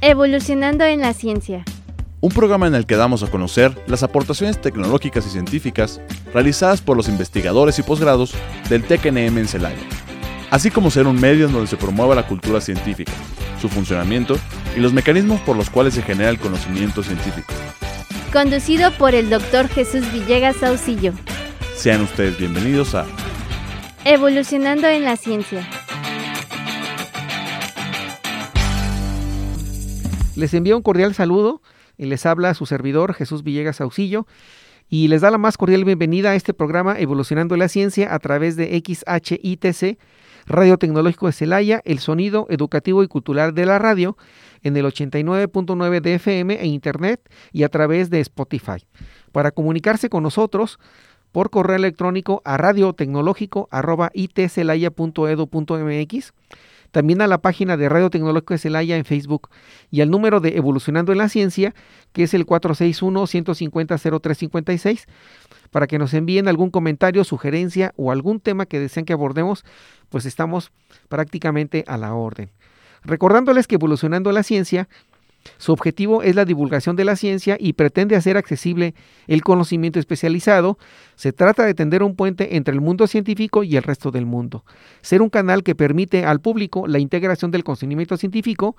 Evolucionando en la ciencia. Un programa en el que damos a conocer las aportaciones tecnológicas y científicas realizadas por los investigadores y posgrados del TECNM en Celaya, así como ser un medio en donde se promueva la cultura científica, su funcionamiento y los mecanismos por los cuales se genera el conocimiento científico. Conducido por el Dr. Jesús Villegas Saucillo. Sean ustedes bienvenidos a Evolucionando en la ciencia. Les envío un cordial saludo y les habla su servidor Jesús Villegas Saucillo y les da la más cordial bienvenida a este programa Evolucionando la Ciencia a través de XHITC, Radio Tecnológico de Celaya, el sonido educativo y cultural de la radio en el 89.9 de FM e Internet y a través de Spotify. Para comunicarse con nosotros, por correo electrónico a radiotecnológico.itcelaya.edu.mx también a la página de Radio Tecnológico de Celaya en Facebook y al número de Evolucionando en la Ciencia, que es el 461-150-0356, para que nos envíen algún comentario, sugerencia o algún tema que deseen que abordemos, pues estamos prácticamente a la orden. Recordándoles que Evolucionando en la Ciencia su objetivo es la divulgación de la ciencia y pretende hacer accesible el conocimiento especializado. Se trata de tender un puente entre el mundo científico y el resto del mundo. Ser un canal que permite al público la integración del conocimiento científico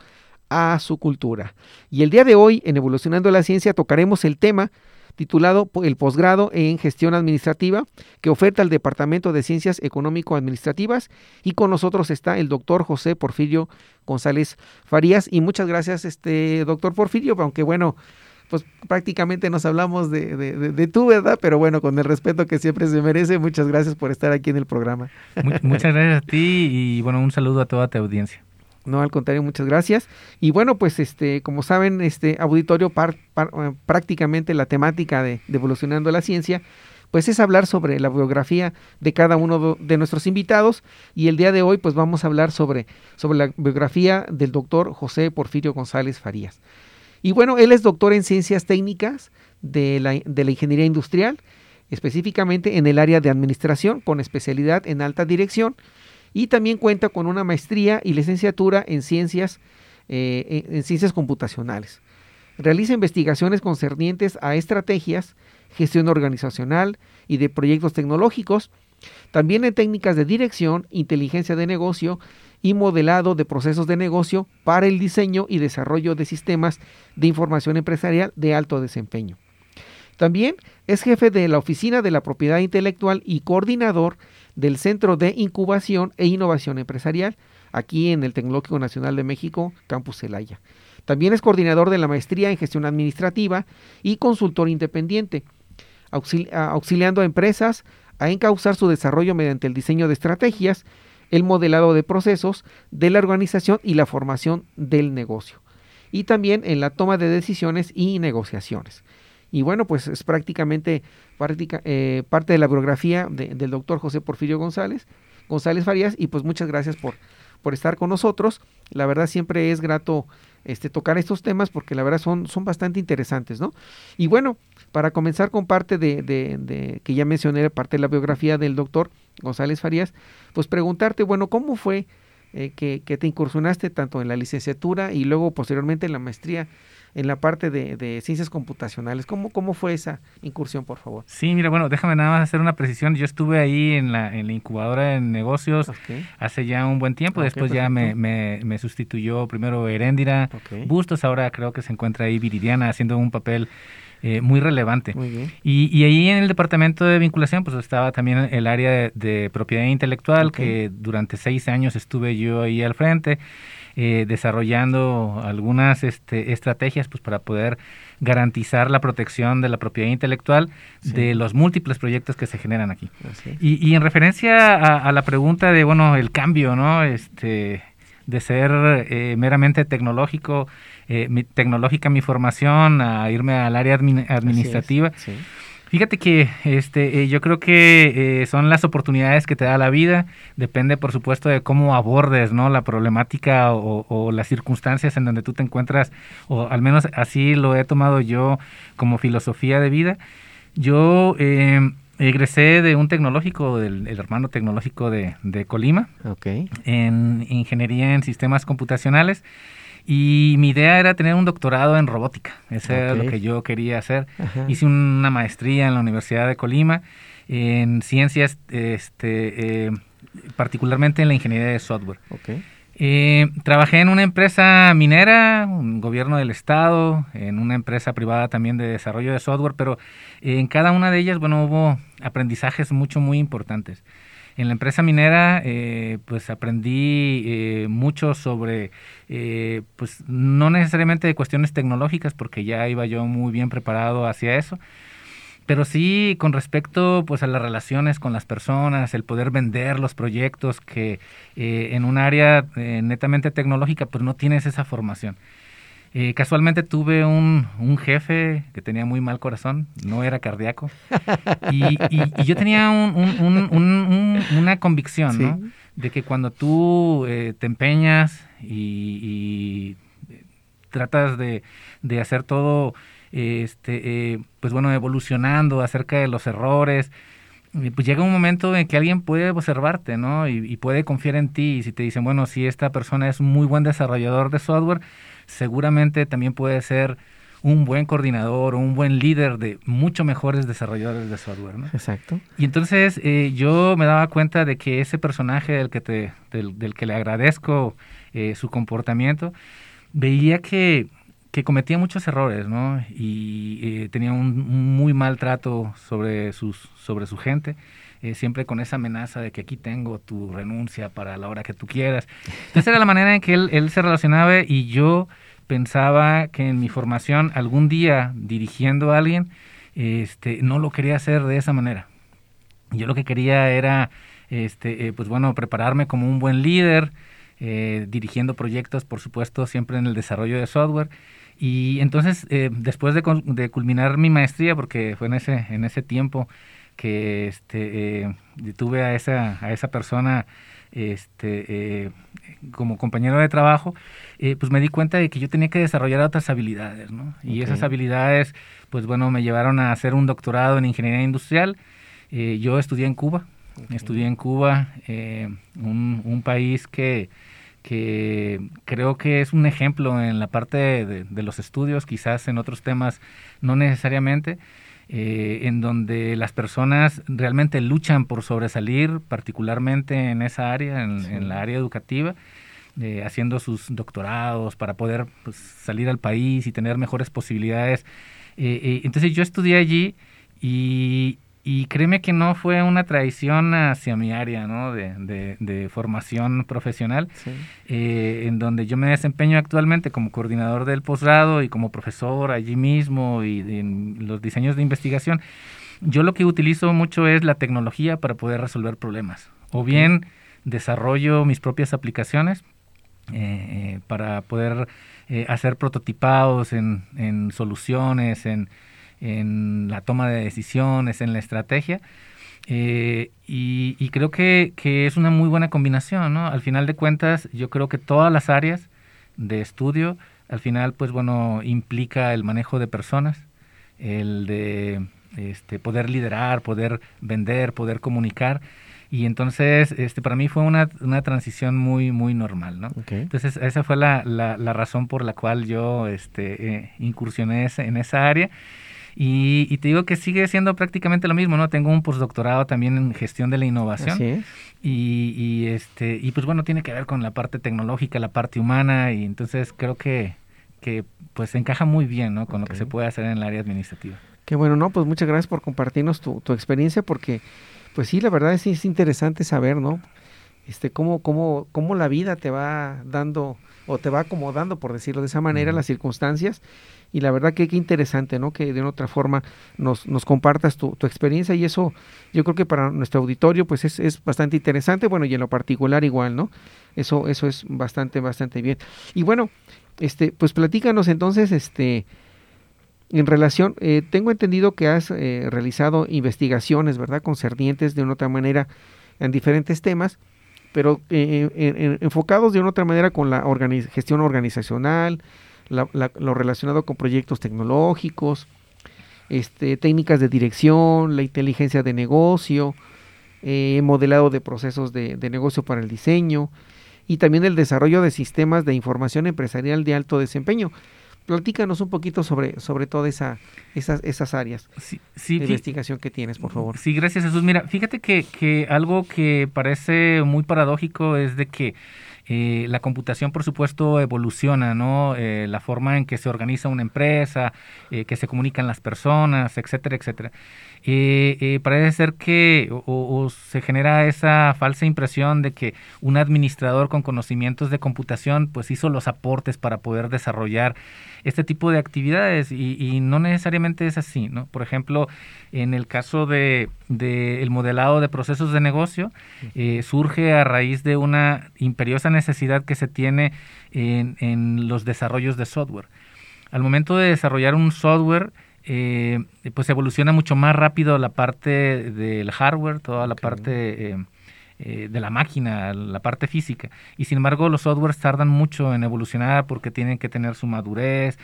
a su cultura. Y el día de hoy, en Evolucionando la Ciencia, tocaremos el tema titulado El posgrado en gestión administrativa que oferta el Departamento de Ciencias Económico-Administrativas y con nosotros está el doctor José Porfirio González Farías y muchas gracias este doctor Porfirio, aunque bueno, pues prácticamente nos hablamos de, de, de, tú, ¿verdad? Pero bueno, con el respeto que siempre se merece, muchas gracias por estar aquí en el programa. Muchas gracias a ti y bueno, un saludo a toda tu audiencia. No, al contrario, muchas gracias. Y bueno, pues este, como saben, este auditorio eh, prácticamente la temática de, Evolucionando la Ciencia, pues es hablar sobre la biografía de cada uno de nuestros invitados y el día de hoy pues vamos a hablar sobre, sobre la biografía del doctor José Porfirio González Farías. Y bueno, él es doctor en ciencias técnicas de la, de la ingeniería industrial, específicamente en el área de administración con especialidad en alta dirección y también cuenta con una maestría y licenciatura en ciencias, eh, en ciencias computacionales. Realiza investigaciones concernientes a estrategias, gestión organizacional y de proyectos tecnológicos, también en técnicas de dirección, inteligencia de negocio y modelado de procesos de negocio para el diseño y desarrollo de sistemas de información empresarial de alto desempeño. También es jefe de la Oficina de la Propiedad Intelectual y coordinador del Centro de Incubación e Innovación Empresarial, aquí en el Tecnológico Nacional de México, Campus Celaya. También es coordinador de la maestría en gestión administrativa y consultor independiente, auxiliando a empresas a encauzar su desarrollo mediante el diseño de estrategias, el modelado de procesos de la organización y la formación del negocio, y también en la toma de decisiones y negociaciones. Y bueno, pues es prácticamente eh, parte de la biografía del doctor José Porfirio González, González Farías, y pues muchas gracias por, por estar con nosotros. La verdad siempre es grato este, tocar estos temas porque la verdad son, son bastante interesantes, ¿no? Y bueno, para comenzar con parte de, de, que ya mencioné, parte de la biografía del doctor González Farías, pues preguntarte, bueno, ¿cómo fue eh, que, que, te incursionaste tanto en la licenciatura y luego posteriormente en la maestría en la parte de, ciencias computacionales. ¿Cómo, ¿Cómo fue esa incursión, por favor? Sí, mira, bueno, déjame nada más hacer una precisión. Yo estuve ahí en la, en la incubadora de negocios hace ya un buen tiempo. Después ya me, me, sustituyó primero Heréndira Bustos. Ahora creo que se encuentra ahí Viridiana haciendo un papel eh, muy relevante. Y, y, ahí en el departamento de vinculación, pues estaba también el área de, propiedad intelectual, que durante seis años estuve yo ahí al frente. Eh, desarrollando algunas este, estrategias pues, para poder garantizar la protección de la propiedad intelectual de los múltiples proyectos que se generan aquí. Y, y, en referencia a, la pregunta de, bueno, el cambio, ¿no? Este, de ser eh, meramente tecnológico, eh, mi, tecnológica mi formación, a irme al área administrativa. Fíjate que este, eh, yo creo que eh, son las oportunidades que te da la vida. Depende, por supuesto, de cómo abordes ¿no? la problemática o, las circunstancias en donde tú te encuentras, o al menos así lo he tomado yo como filosofía de vida. Yo, eh, egresé de un tecnológico, del hermano tecnológico de, Colima, en ingeniería en sistemas computacionales. Y mi idea era tener un doctorado en robótica. Eso era lo que yo quería hacer. Hice una maestría en la Universidad de Colima en ciencias, este, eh, particularmente en la ingeniería de software. Eh, trabajé en una empresa minera, un gobierno del estado, en una empresa privada también de desarrollo de software, pero en cada una de ellas, bueno, hubo aprendizajes mucho, muy importantes. En la empresa minera, eh, pues aprendí eh, mucho sobre, pues no necesariamente de cuestiones tecnológicas, porque ya iba yo muy bien preparado hacia eso, pero sí con respecto pues a las relaciones con las personas, el poder vender los proyectos que eh, en un área eh, netamente tecnológica pues no tienes esa formación. Eh, casualmente tuve un, jefe que tenía muy mal corazón, no era cardíaco, y, yo tenía una convicción, De que cuando tú te empeñas y, tratas de, de hacer todo este, eh, pues bueno, evolucionando acerca de los errores. Pues llega un momento en que alguien puede observarte, ¿no? Y, puede confiar en ti. Y si te dicen, bueno, si esta persona es un muy buen desarrollador de software, seguramente también puede ser un buen coordinador o un buen líder de mucho mejores desarrolladores de software, ¿no? Exacto. Y entonces eh, yo me daba cuenta de que ese personaje del que, te, del, que le agradezco eh, su comportamiento, veía que que cometía muchos errores, ¿no? Y eh, tenía un, muy mal trato sobre, sus, sobre su gente, eh, siempre con esa amenaza de que aquí tengo tu renuncia para la hora que tú quieras. Entonces era la manera en que él, él se relacionaba y yo pensaba que en mi formación algún día dirigiendo a alguien, este, no lo quería hacer de esa manera. Yo lo que quería era, este, eh, pues bueno, prepararme como un buen líder, dirigiendo proyectos, por supuesto, siempre en el desarrollo de software y entonces, eh, después de, de, culminar mi maestría, porque fue en ese, en ese tiempo que este, eh, tuve a esa, a esa persona este, eh, como compañero de trabajo, pues me di cuenta de que yo tenía que desarrollar otras habilidades, ¿no? Y esas habilidades, pues bueno, me llevaron a hacer un doctorado en ingeniería industrial. yo estudié en Cuba, estudié en Cuba, un, un país que que creo que es un ejemplo en la parte de, los estudios, quizás en otros temas no necesariamente, eh, en donde las personas realmente luchan por sobresalir, particularmente en esa área, en, la área educativa, eh, haciendo sus doctorados para poder pues, salir al país y tener mejores posibilidades. Eh, entonces yo estudié allí y, y créeme que no fue una traición hacia mi área ¿no? de, de, formación profesional, eh, en donde yo me desempeño actualmente como coordinador del posgrado y como profesor allí mismo y en los diseños de investigación. Yo lo que utilizo mucho es la tecnología para poder resolver problemas. O bien desarrollo mis propias aplicaciones eh, eh, para poder hacer prototipados en, en soluciones, en en la toma de decisiones, en la estrategia. Eh, y, creo que, es una muy buena combinación, ¿no? Al final de cuentas, yo creo que todas las áreas de estudio, al final, pues bueno, implica el manejo de personas, el de este, poder liderar, poder vender, poder comunicar. Y entonces, este, para mí fue una, una transición muy, muy normal, ¿no? Entonces, esa fue la, la, razón por la cual yo este, eh, incursioné en esa área. Y, te digo que sigue siendo prácticamente lo mismo, ¿no? Tengo un postdoctorado también en gestión de la innovación. Y, y, este, y pues bueno, tiene que ver con la parte tecnológica, la parte humana, y entonces creo que, que pues encaja muy bien, ¿no? Con lo que se puede hacer en el área administrativa. Qué bueno, ¿no? Pues muchas gracias por compartirnos tu, tu experiencia, porque pues sí, la verdad es, es interesante saber, ¿no? Este, cómo, cómo, cómo la vida te va dando o te va acomodando, por decirlo de esa manera, las circunstancias y la verdad que qué interesante, ¿no? Que de otra forma nos, nos compartas tu, tu, experiencia y eso yo creo que para nuestro auditorio pues es, es, bastante interesante, bueno, y en lo particular igual, ¿no? Eso, eso es bastante, bastante bien. Y bueno, este, pues platícanos entonces, este, en relación, eh, tengo entendido que has eh, realizado investigaciones, ¿verdad? Concernientes de una otra manera en diferentes temas, pero eh, enfocados de una otra manera con la gestión organizacional, lo relacionado con proyectos tecnológicos. este, técnicas de dirección, la inteligencia de negocio, eh, modelado de procesos de, negocio para el diseño y también el desarrollo de sistemas de información empresarial de alto desempeño. Platícanos un poquito sobre, sobre todas esa, esas, esas áreas de investigación que tienes, por favor. Sí, gracias Jesús. Mira, fíjate que, que algo que parece muy paradójico es de que eh, la computación, por supuesto, evoluciona, ¿no? Eh, la forma en que se organiza una empresa, eh, que se comunican las personas, etcétera, etcétera. Parece ser que o, se genera esa falsa impresión de que un administrador con conocimientos de computación pues hizo los aportes para poder desarrollar este tipo de actividades y, no necesariamente es así, ¿no? Por ejemplo, en el caso de, el modelado de procesos de negocio, eh, surge a raíz de una imperiosa necesidad que se tiene en, los desarrollos de software. Al momento de desarrollar un software, eh, pues evoluciona mucho más rápido la parte del hardware, toda la parte... Eh, eh, de la máquina, la parte física. Y sin embargo, los softwares tardan mucho en evolucionar porque tienen que tener su madurez,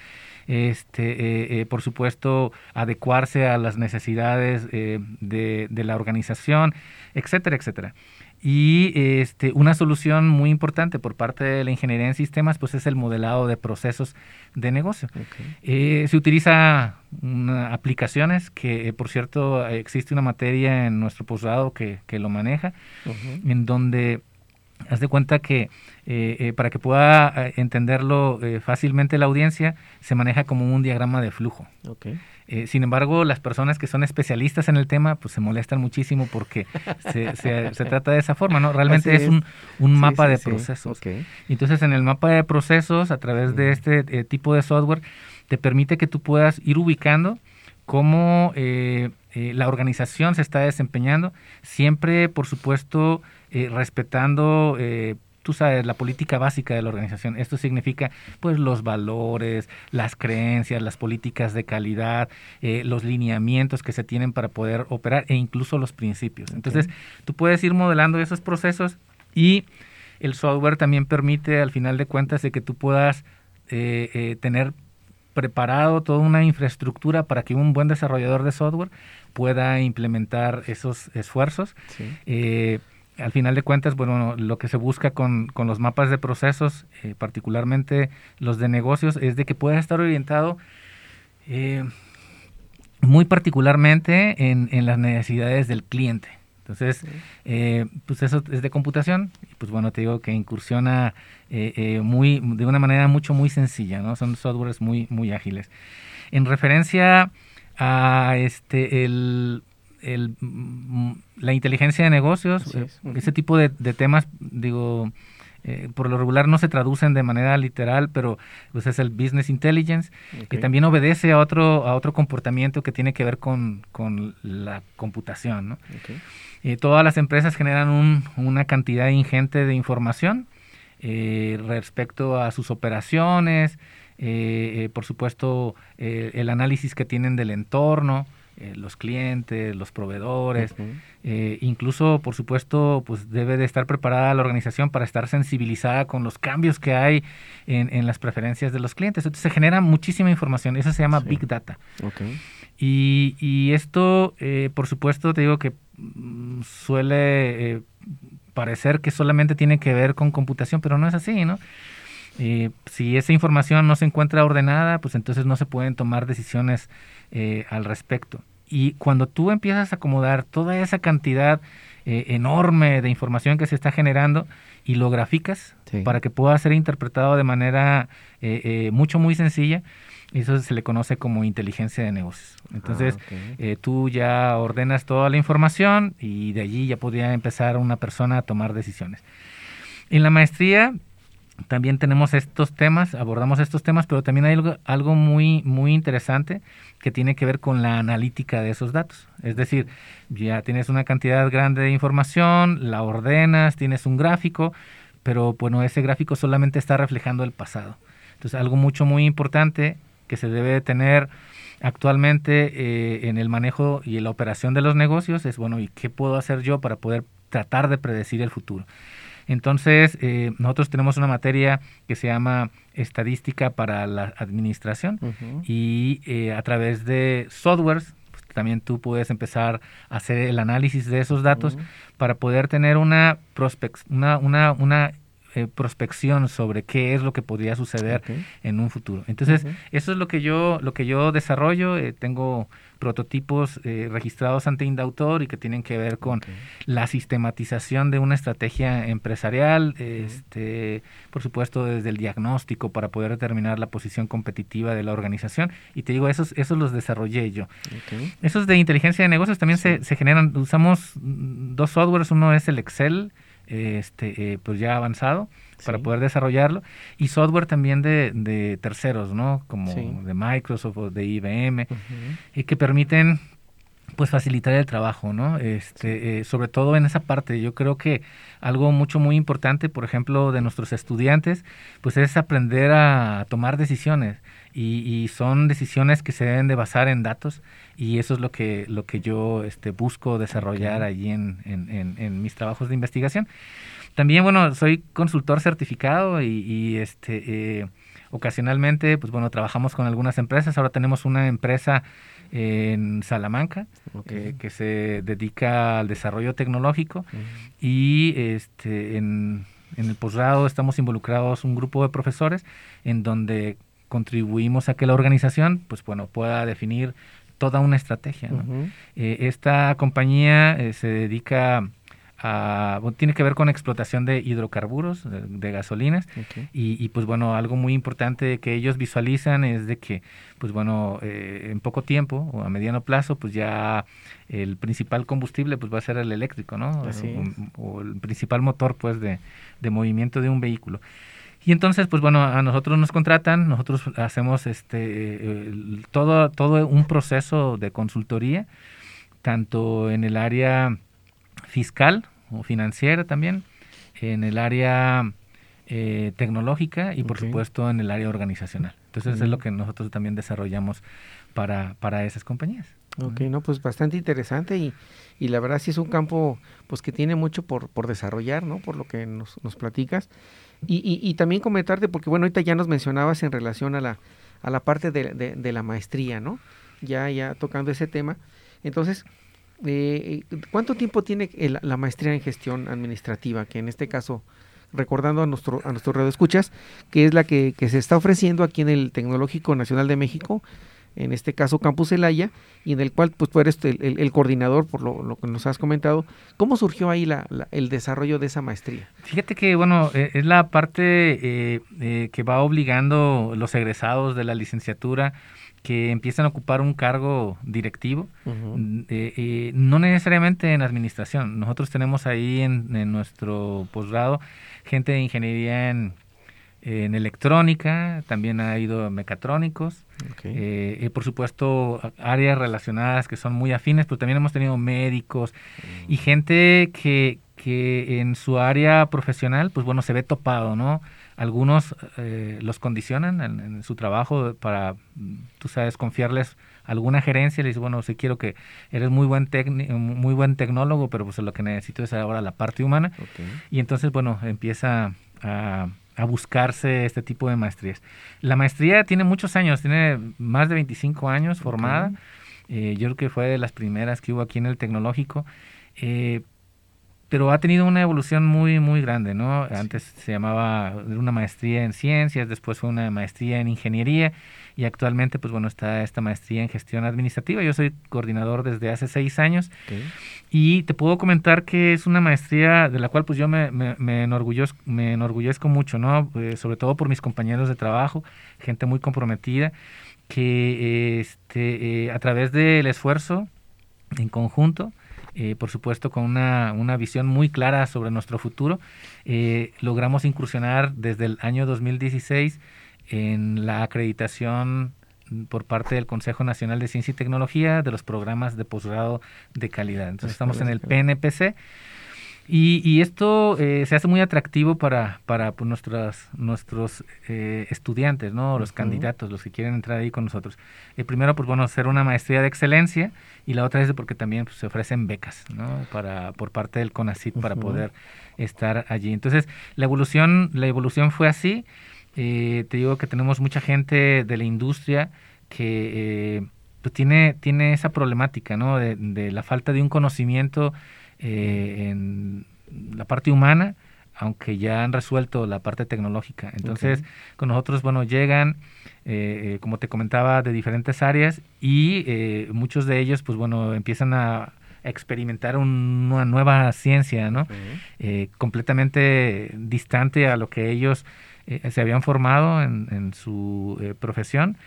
este, eh, eh, por supuesto, adecuarse a las necesidades de, de, la organización, etcétera, etcétera. Y este, una solución muy importante por parte de la ingeniería en sistemas pues es el modelado de procesos de negocio. Eh, se utiliza aplicaciones que, eh, por cierto, existe una materia en nuestro posgrado que, que lo maneja, en donde haz de cuenta que eh, para que pueda entenderlo fácilmente la audiencia, se maneja como un diagrama de flujo. Eh, sin embargo, las personas que son especialistas en el tema, pues se molestan muchísimo porque se, se, trata de esa forma, ¿no? Realmente es. un, un mapa de procesos. Entonces, en el mapa de procesos, a través de este eh, tipo de software, te permite que tú puedas ir ubicando cómo eh, la organización se está desempeñando, siempre, por supuesto, respetando tú sabes, la política básica de la organización. Esto significa, pues, los valores, las creencias, las políticas de calidad, eh, los lineamientos que se tienen para poder operar e incluso los principios. Entonces, tú puedes ir modelando esos procesos y el software también permite, al final de cuentas, de que tú puedas eh, eh, tener preparado toda una infraestructura para que un buen desarrollador de software pueda implementar esos esfuerzos. Sí al final de cuentas, bueno, lo que se busca con, con los mapas de procesos, eh, particularmente los de negocios, es de que pueda estar orientado eh, muy particularmente en, en, las necesidades del cliente. Entonces, eh, pues eso es de computación, y pues bueno, te digo que incursiona muy, de una manera mucho, muy sencilla, ¿no? Son softwares muy, muy ágiles. En referencia a este, el el, mm, la inteligencia de negocios, eh, ese tipo de, temas, digo, eh, por lo regular no se traducen de manera literal, pero pues es el business intelligence, que también obedece a otro, a otro comportamiento que tiene que ver con, la computación. ¿no? Eh, todas las empresas generan una cantidad ingente de información respecto a sus operaciones, por supuesto el análisis que tienen del entorno, eh, los clientes, los proveedores, eh, incluso, por supuesto, pues debe de estar preparada la organización para estar sensibilizada con los cambios que hay en, las preferencias de los clientes. Entonces se genera muchísima información, eso se llama Big Data. Y, y, esto, eh, por supuesto, te digo que mm, suele parecer que solamente tiene que ver con computación, pero no es así, ¿no? Si esa información no se encuentra ordenada, pues entonces no se pueden tomar decisiones eh, al respecto. Y cuando tú empiezas a acomodar toda esa cantidad eh, enorme de información que se está generando y lo graficas para que pueda ser interpretado de manera eh, mucho, muy sencilla, eso se le conoce como inteligencia de negocios. Entonces, ah, tú ya ordenas toda la información y de allí ya podría empezar una persona a tomar decisiones. En la maestría también tenemos estos temas, abordamos estos temas, pero también hay algo, muy, muy interesante que tiene que ver con la analítica de esos datos. Es decir, ya tienes una cantidad grande de información, la ordenas, tienes un gráfico, pero bueno, ese gráfico solamente está reflejando el pasado. Entonces, algo mucho, muy importante que se debe tener actualmente eh, en el manejo y en la operación de los negocios es, bueno, ¿y qué puedo hacer yo para poder tratar de predecir el futuro? Entonces, eh, nosotros tenemos una materia que se llama estadística para la administración y eh, a través de softwares pues, también tú puedes empezar a hacer el análisis de esos datos para poder tener una, una, una, una eh, prospección sobre qué es lo que podría suceder en un futuro. Entonces, eso es lo que yo, lo que yo desarrollo. Eh, tengo prototipos eh, registrados ante Indautor y que tienen que ver con la sistematización de una estrategia empresarial, este, por supuesto desde el diagnóstico para poder determinar la posición competitiva de la organización. Y te digo, esos, esos los desarrollé yo. Esos de inteligencia de negocios también se, se generan, usamos dos softwares, uno es el Excel, este, eh, pues ya avanzado para poder desarrollarlo. Y software también de, de terceros, ¿no? Como de Microsoft o de IBM y que permiten pues facilitar el trabajo, ¿no? Este, eh, sobre todo en esa parte, yo creo que algo mucho muy importante, por ejemplo, de nuestros estudiantes, pues es aprender a tomar decisiones y, son decisiones que se deben de basar en datos y eso es lo que lo que yo este, busco desarrollar allí en, en, en, mis trabajos de investigación. También, bueno, soy consultor certificado y, este eh, ocasionalmente, pues bueno, trabajamos con algunas empresas. Ahora tenemos una empresa en Salamanca eh, que se dedica al desarrollo tecnológico y este en, en el posgrado estamos involucrados un grupo de profesores en donde contribuimos a que la organización, pues bueno, pueda definir toda una estrategia. Eh, esta compañía eh, se dedica a, tiene que ver con explotación de hidrocarburos, de, gasolinas, y, pues bueno, algo muy importante que ellos visualizan es de que, pues bueno, eh, en poco tiempo o a mediano plazo, pues ya el principal combustible pues va a ser el eléctrico, ¿no? O, el principal motor pues de, de movimiento de un vehículo. Y entonces, pues bueno, a nosotros nos contratan, nosotros hacemos este todo, todo un proceso de consultoría, tanto en el área fiscal o financiera también, en el área eh, tecnológica y por supuesto en el área organizacional. Entonces es lo que nosotros también desarrollamos para, para esas compañías. Ok, no, pues bastante interesante y, y la verdad sí es un campo pues que tiene mucho por, por desarrollar, ¿no? Por lo que nos, nos platicas. Y, y, también comentarte, porque bueno, ahorita ya nos mencionabas en relación a la, a la parte de, de, la maestría, ¿no? Ya, ya tocando ese tema. Entonces, eh, ¿cuánto tiempo tiene la maestría en gestión administrativa? Que en este caso, recordando a nuestro, a nuestro radio escuchas, que es la que, que se está ofreciendo aquí en el Tecnológico Nacional de México, en este caso Campus Elaya, y en el cual pues tú eres el, coordinador por lo, que nos has comentado. ¿Cómo surgió ahí la, el desarrollo de esa maestría? Fíjate que, bueno, eh, es la parte eh, eh, que va obligando los egresados de la licenciatura que empiezan a ocupar un cargo directivo, mm, no necesariamente en administración. Nosotros tenemos ahí en, en nuestro posgrado gente de ingeniería en en electrónica, también ha ido mecatrónicos, eh, y por supuesto áreas relacionadas que son muy afines, pero también hemos tenido médicos mm. y gente que, que en su área profesional, pues bueno, se ve topado, ¿no? Algunos eh, los condicionan en, su trabajo para, tú sabes, confiarles alguna gerencia, les dice, bueno, si quiero que eres muy buen muy buen tecnólogo, pero pues lo que necesito es ahora la parte humana. Y entonces, bueno, empieza a a buscarse este tipo de maestrías. La maestría tiene muchos años, tiene más de 25 años formada. Eh, yo creo que fue de las primeras que hubo aquí en el tecnológico. Eh, pero ha tenido una evolución muy, muy grande, ¿no? Antes se llamaba una maestría en ciencias, después fue una maestría en ingeniería y actualmente, pues bueno, está esta maestría en gestión administrativa. Yo soy coordinador desde hace seis años y te puedo comentar que es una maestría de la cual pues yo me, me, enorgullezco, me enorgullezco mucho, ¿no? Eh, sobre todo por mis compañeros de trabajo, gente muy comprometida, que este, eh, a través del esfuerzo en conjunto, eh, por supuesto con una, una, visión muy clara sobre nuestro futuro, logramos incursionar desde el año 2016 en la acreditación por parte del Consejo Nacional de Ciencia y Tecnología de los programas de posgrado de calidad. Entonces estamos en el PNPC Y, esto eh, se hace muy atractivo para, para pues, nuestros, nuestros eh, estudiantes, ¿no? Los candidatos, los que quieren entrar ahí con nosotros. Eh, primero, pues bueno, hacer una maestría de excelencia y la otra es porque también pues, se ofrecen becas, ¿no? Para, por parte del CONACIT para poder estar allí. Entonces, la evolución, la evolución fue así. te digo que tenemos mucha gente de la industria que pues, tiene, tiene esa problemática, ¿no? De, de la falta de un conocimiento eh, en la parte humana, aunque ya han resuelto la parte tecnológica. Entonces, con nosotros, bueno, llegan, eh, eh, como te comentaba, de diferentes áreas y muchos de ellos, pues bueno, empiezan a experimentar una nueva ciencia, ¿no? completamente distante a lo que ellos se habían formado en, en su profesión,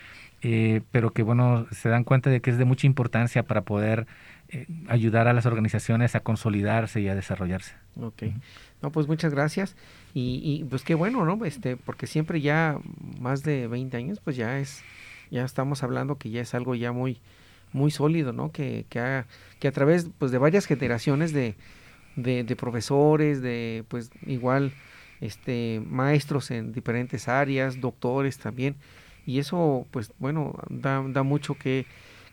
pero que, bueno, se dan cuenta de que es de mucha importancia para poder eh, ayudar a las organizaciones a consolidarse y a desarrollarse. Ok. No, pues muchas gracias. Y, y, pues qué bueno, ¿no? Este, porque siempre ya más de 20 años, pues ya es, ya estamos hablando que ya es algo ya muy, muy sólido, ¿no? Que, que, a, que a través pues, de varias generaciones de, de, de, profesores, de pues igual este maestros en diferentes áreas, doctores también. Y eso, pues bueno, da, da mucho que,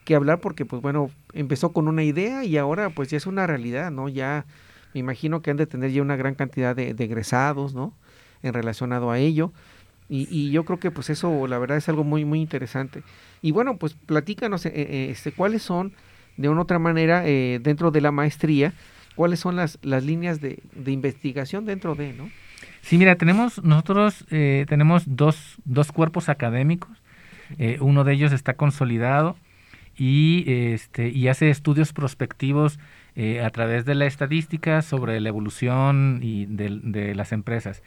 que hablar porque pues bueno, empezó con una idea y ahora pues ya es una realidad, ¿no? Ya me imagino que han de tener ya una gran cantidad de, egresados, ¿no? En relacionado a ello. Y, y, yo creo que pues eso la verdad es algo muy muy interesante. Y bueno, pues platícanos eh, eh, este, cuáles son de una otra manera eh, dentro de la maestría, cuáles son las, las líneas de, de investigación dentro de, ¿no? Sí, mira, tenemos nosotros tenemos dos, dos cuerpos académicos. uno de ellos está consolidado y, este, y hace estudios prospectivos eh, a través de la estadística sobre la evolución y de, las empresas.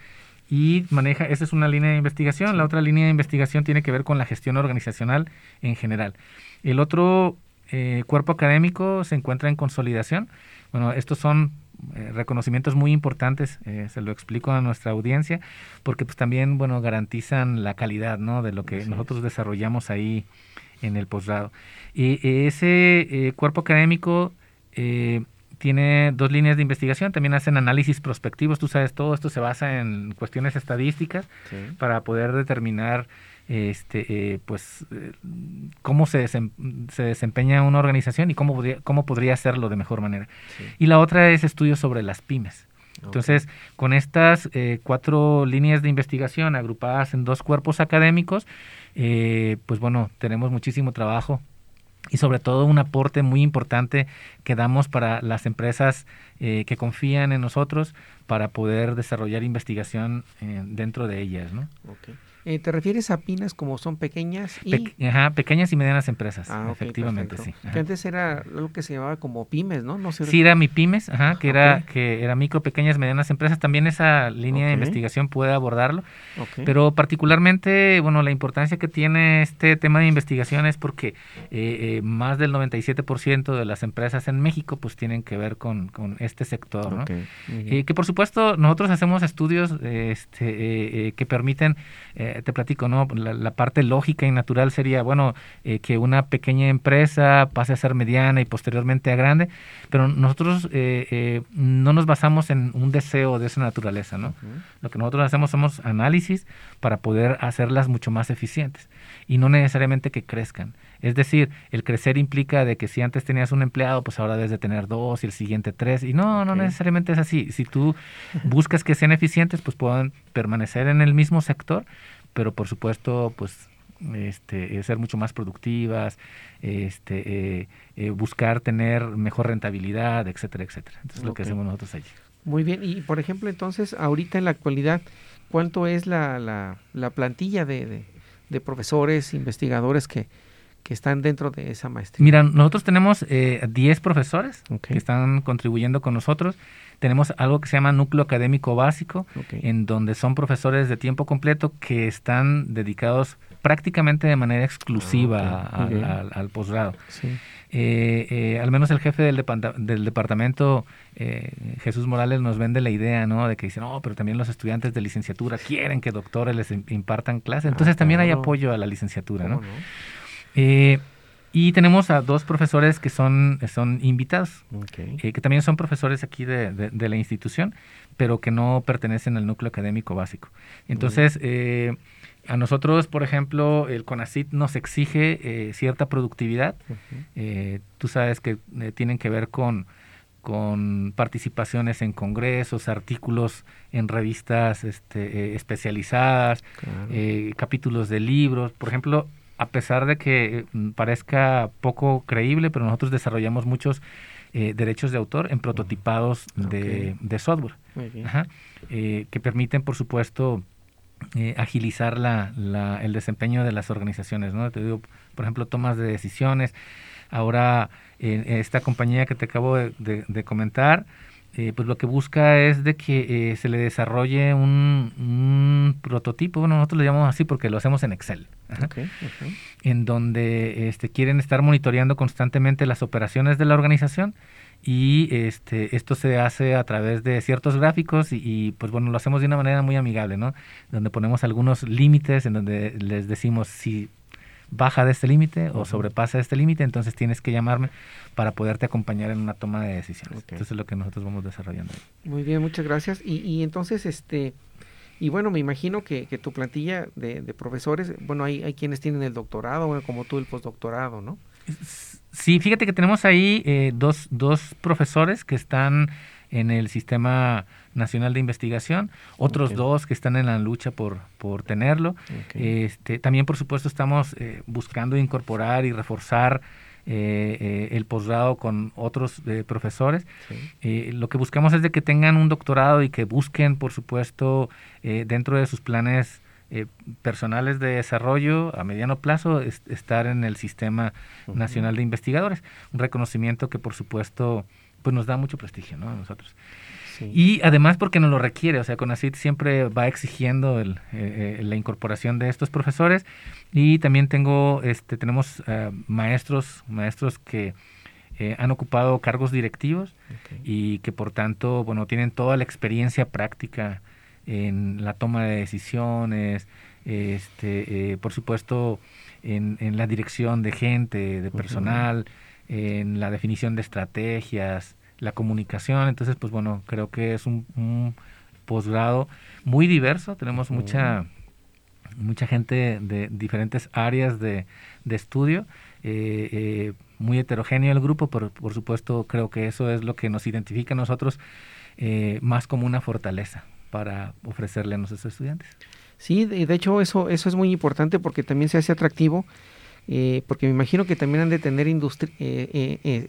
Y maneja, esa es una línea de investigación, la otra línea de investigación tiene que ver con la gestión organizacional en general. El otro eh, cuerpo académico se encuentra en consolidación. Bueno, estos son eh, reconocimientos muy importantes, se lo explico a nuestra audiencia, porque pues también, bueno, garantizan la calidad, ¿no? De lo que nosotros desarrollamos ahí en el posgrado. Y ese eh, cuerpo académico eh, tiene dos líneas de investigación, también hacen análisis prospectivos, tú sabes, todo esto se basa en cuestiones estadísticas para poder determinar este eh, pues cómo se, se, desempeña una organización y cómo podría, cómo podría hacerlo de mejor manera. Y la otra es estudios sobre las pymes. Entonces, con estas cuatro líneas de investigación agrupadas en dos cuerpos académicos, eh, pues bueno, tenemos muchísimo trabajo y sobre todo un aporte muy importante que damos para las empresas eh, que confían en nosotros para poder desarrollar investigación eh, dentro de ellas. ¿no? Eh, ¿Te refieres a pymes como son pequeñas y...? ajá, pequeñas y medianas empresas, ah, efectivamente, sí. Que antes era lo que se llamaba como pymes, ¿no? no sé sí, era mi pymes, ajá, que era que era micro, pequeñas, medianas empresas. También esa línea de investigación puede abordarlo. Pero particularmente, bueno, la importancia que tiene este tema de investigación es porque eh, eh, más del 97% de las empresas en México pues tienen que ver con, con este sector, ¿no? que por supuesto nosotros hacemos estudios este, que permiten eh, te platico, ¿no? La, parte lógica y natural sería, bueno, eh, que una pequeña empresa pase a ser mediana y posteriormente a grande, pero nosotros eh, no nos basamos en un deseo de esa naturaleza, ¿no? Lo que nosotros hacemos somos análisis para poder hacerlas mucho más eficientes y no necesariamente que crezcan. Es decir, el crecer implica de que si antes tenías un empleado, pues ahora debes de tener dos y el siguiente tres. Y no, no necesariamente es así. Si tú buscas que sean eficientes, pues puedan permanecer en el mismo sector, pero por supuesto, pues este, eh, ser mucho más productivas, este, eh, eh, buscar tener mejor rentabilidad, etcétera, etcétera. Entonces, es lo que hacemos nosotros allí. Muy bien. Y, por ejemplo, entonces, ahorita en la actualidad, ¿cuánto es la, la, la plantilla de, de profesores, investigadores que, que están dentro de esa maestría? Mira, nosotros tenemos eh, 10 profesores que están contribuyendo con nosotros. Tenemos algo que se llama núcleo académico básico, en donde son profesores de tiempo completo que están dedicados prácticamente de manera exclusiva ah, al, posgrado. Eh, eh, al menos el jefe del, del departamento, eh, Jesús Morales, nos vende la idea, ¿no? De que dice, no, pero también los estudiantes de licenciatura quieren que doctores les impartan clases. Entonces ah, también hay apoyo a la licenciatura, ¿no? Eh, Y tenemos a dos profesores que son, son invitados, eh, que también son profesores aquí de, de, la institución, pero que no pertenecen al núcleo académico básico. Entonces, eh, a nosotros, por ejemplo, el CONACIT nos exige eh, cierta productividad. tú sabes que tienen que ver con, con participaciones en congresos, artículos en revistas este, especializadas, capítulos de libros. Por ejemplo, a pesar de que mm, parezca poco creíble, pero nosotros desarrollamos muchos eh, derechos de autor en prototipados de, software, eh, que permiten, por supuesto, eh, agilizar la, el desempeño de las organizaciones. ¿no? Te digo, por ejemplo, tomas de decisiones. Ahora, esta compañía que te acabo de comentar, eh, pues lo que busca es de que eh, se le desarrolle un, prototipo, bueno, nosotros lo llamamos así porque lo hacemos en Excel, en donde este, quieren estar monitoreando constantemente las operaciones de la organización y este, esto se hace a través de ciertos gráficos y, y, pues bueno, lo hacemos de una manera muy amigable, ¿no? Donde ponemos algunos límites en donde les decimos si baja de este límite o sobrepasa este límite, entonces tienes que llamarme para poderte acompañar en una toma de decisiones. Entonces es lo que nosotros vamos desarrollando. Muy bien, muchas gracias. Y, y entonces, este, y bueno, me imagino que, que tu plantilla de, de, profesores, bueno, hay, hay quienes tienen el doctorado, bueno, como tú el postdoctorado, ¿no? Sí, fíjate que tenemos ahí eh, dos, dos profesores que están en el sistema nacional de investigación, otros dos que están en la lucha por, por tenerlo. Este, también, por supuesto, estamos eh, buscando incorporar y reforzar eh, eh, el posgrado con otros profesores. lo que buscamos es de que tengan un doctorado y que busquen, por supuesto, dentro de sus planes personales de desarrollo a mediano plazo, estar en el sistema nacional de investigadores. Un reconocimiento que, por supuesto, pues nos da mucho prestigio ¿no? a nosotros. Y además porque nos lo requiere, o sea, CONACIT siempre va exigiendo el, eh, eh, la incorporación de estos profesores. Y también tengo, este, tenemos eh, maestros, maestros que han ocupado cargos directivos y que por tanto, bueno, tienen toda la experiencia práctica en la toma de decisiones, este, por supuesto, en, en, la dirección de gente, de personal, en la definición de estrategias, la comunicación. Entonces, pues bueno, creo que es un, posgrado muy diverso. Tenemos mucha mucha gente de diferentes áreas de, de estudio, eh, eh, muy heterogéneo el grupo, pero por supuesto creo que eso es lo que nos identifica a nosotros eh, más como una fortaleza para ofrecerle a nuestros estudiantes. Sí, de, hecho eso, eso es muy importante porque también se hace atractivo, porque me imagino que también han de tener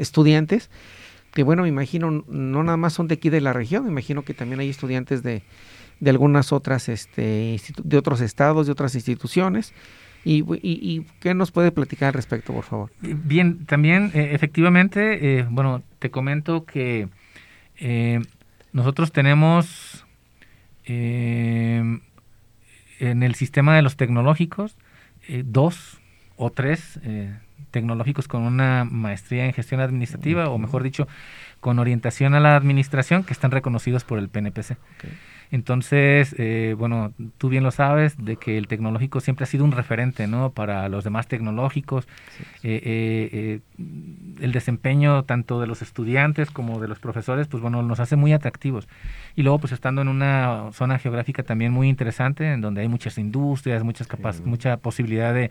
estudiantes que bueno, me imagino, no nada más son de aquí de la región, me imagino que también hay estudiantes de, de algunas otras, este, de otros estados, de otras instituciones. Y, y, qué nos puede platicar al respecto, por favor? Bien, también eh, efectivamente, eh, bueno, te comento que eh, nosotros tenemos en el sistema de los tecnológicos dos o tres tecnológicos con una maestría en gestión administrativa, o mejor dicho, con orientación a la administración, que están reconocidos por el PNPC. Entonces, eh, bueno, tú bien lo sabes, de que el tecnológico siempre ha sido un referente, ¿no? Para los demás tecnológicos. Eh, eh, el desempeño tanto de los estudiantes como de los profesores, pues bueno, nos hace muy atractivos. Y luego, pues estando en una zona geográfica también muy interesante, en donde hay muchas industrias, muchas mucha posibilidad de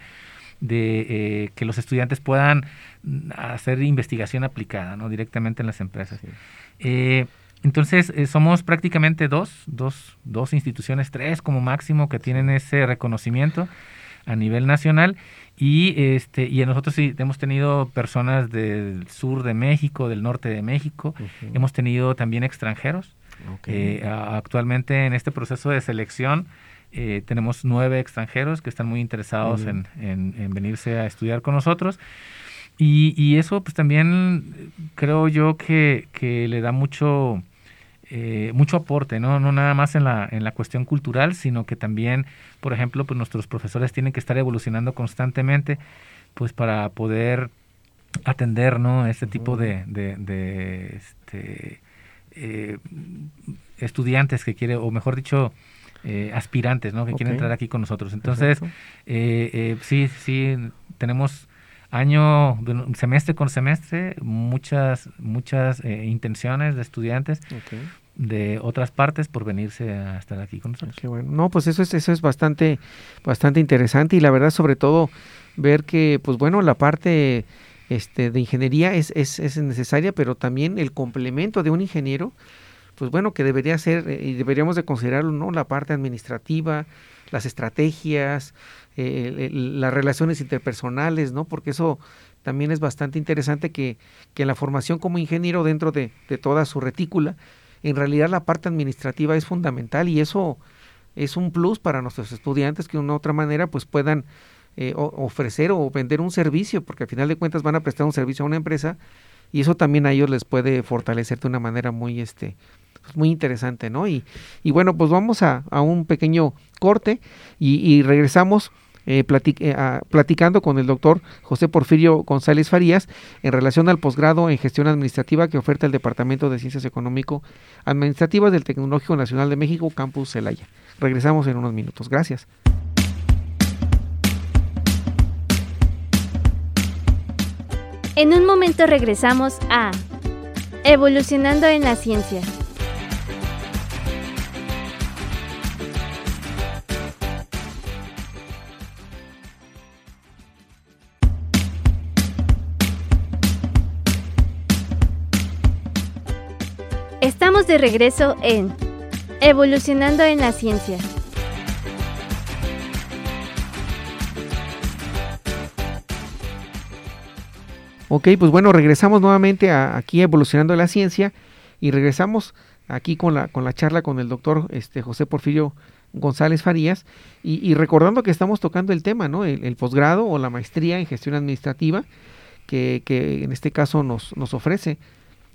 de eh, que los estudiantes puedan hacer investigación aplicada ¿no? directamente en las empresas. Eh, entonces, eh, somos prácticamente dos, dos, dos instituciones, tres como máximo, que tienen ese reconocimiento a nivel nacional y este y nosotros sí hemos tenido personas del sur de México, del norte de México, hemos tenido también extranjeros. actualmente en este proceso de selección eh, tenemos nueve extranjeros que están muy interesados en, venirse a estudiar con nosotros. Y, eso pues también creo yo que, le da mucho, eh, mucho aporte, ¿no? no nada más en la, en la cuestión cultural, sino que también, por ejemplo, pues nuestros profesores tienen que estar evolucionando constantemente pues para poder atender ¿no? este tipo de, de, este, eh, estudiantes que quiere, o mejor dicho, eh, aspirantes ¿no? que quieren entrar aquí con nosotros. Entonces, eh, eh, sí, sí, tenemos año, semestre con semestre, muchas, muchas eh, intenciones de estudiantes de otras partes por venirse a estar aquí con nosotros. bueno. No, pues eso es, eso es bastante, bastante interesante y la verdad sobre todo ver que, pues bueno, la parte este, de ingeniería es, es, es necesaria, pero también el complemento de un ingeniero, pues bueno, que debería ser, eh, y deberíamos de considerarlo, ¿no? La parte administrativa, las estrategias, eh, las relaciones interpersonales, ¿no? Porque eso también es bastante interesante que, que la formación como ingeniero dentro de, de, toda su retícula, en realidad la parte administrativa es fundamental y eso es un plus para nuestros estudiantes que de una u otra manera pues puedan eh, ofrecer o vender un servicio, porque al final de cuentas van a prestar un servicio a una empresa y eso también a ellos les puede fortalecer de una manera muy este pues muy interesante, ¿no? Y, y bueno, pues vamos a, a un pequeño corte y, regresamos eh, eh platicando con el doctor José Porfirio González Farías en relación al posgrado en gestión administrativa que oferta el Departamento de Ciencias Económico Administrativas del Tecnológico Nacional de México, Campus Celaya. Regresamos en unos minutos. Gracias. En un momento regresamos a Evolucionando en la Ciencia. Estamos de regreso en Evolucionando en la Ciencia. Ok, pues bueno, regresamos nuevamente a, aquí Evolucionando la Ciencia y regresamos aquí con la, con la charla con el doctor este, José Porfirio González Farías y, recordando que estamos tocando el tema, ¿no? El, posgrado o la maestría en gestión administrativa que, que en este caso nos, nos ofrece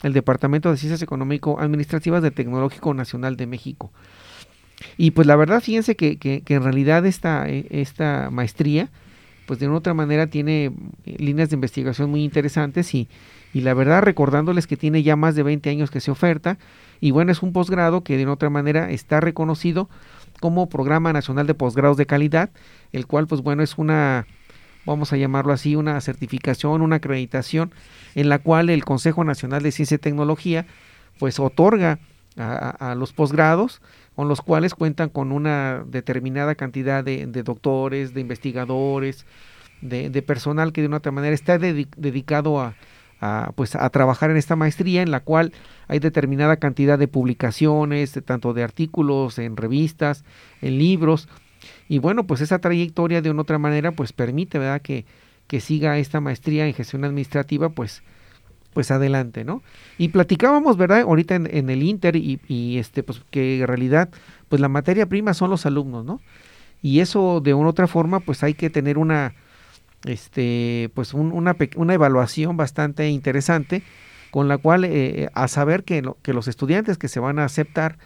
el Departamento de Ciencias Económico-Administrativas del Tecnológico Nacional de México. Y pues la verdad, fíjense que, que, que en realidad esta, esta maestría pues de una otra manera tiene eh, líneas de investigación muy interesantes y, y la verdad recordándoles que tiene ya más de 20 años que se oferta y bueno, es un posgrado que de una otra manera está reconocido como Programa Nacional de Posgrados de Calidad, el cual pues bueno es una, vamos a llamarlo así, una certificación, una acreditación en la cual el Consejo Nacional de Ciencia y Tecnología pues otorga a, a los posgrados con los cuales cuentan con una determinada cantidad de, doctores, de investigadores, de, personal que de una otra manera está dedicado a, pues, a trabajar en esta maestría en la cual hay determinada cantidad de publicaciones, tanto de artículos en revistas, en libros, y bueno, pues esa trayectoria de una otra manera pues permite, ¿verdad?, que, que siga esta maestría en gestión administrativa pues pues adelante, ¿no? Y platicábamos, ¿verdad? Ahorita en, el Inter y, este, pues que en realidad, pues la materia prima son los alumnos, ¿no? Y eso de una otra forma, pues hay que tener una, este, pues una, una evaluación bastante interesante con la cual eh, a saber que, que los estudiantes que se van a aceptar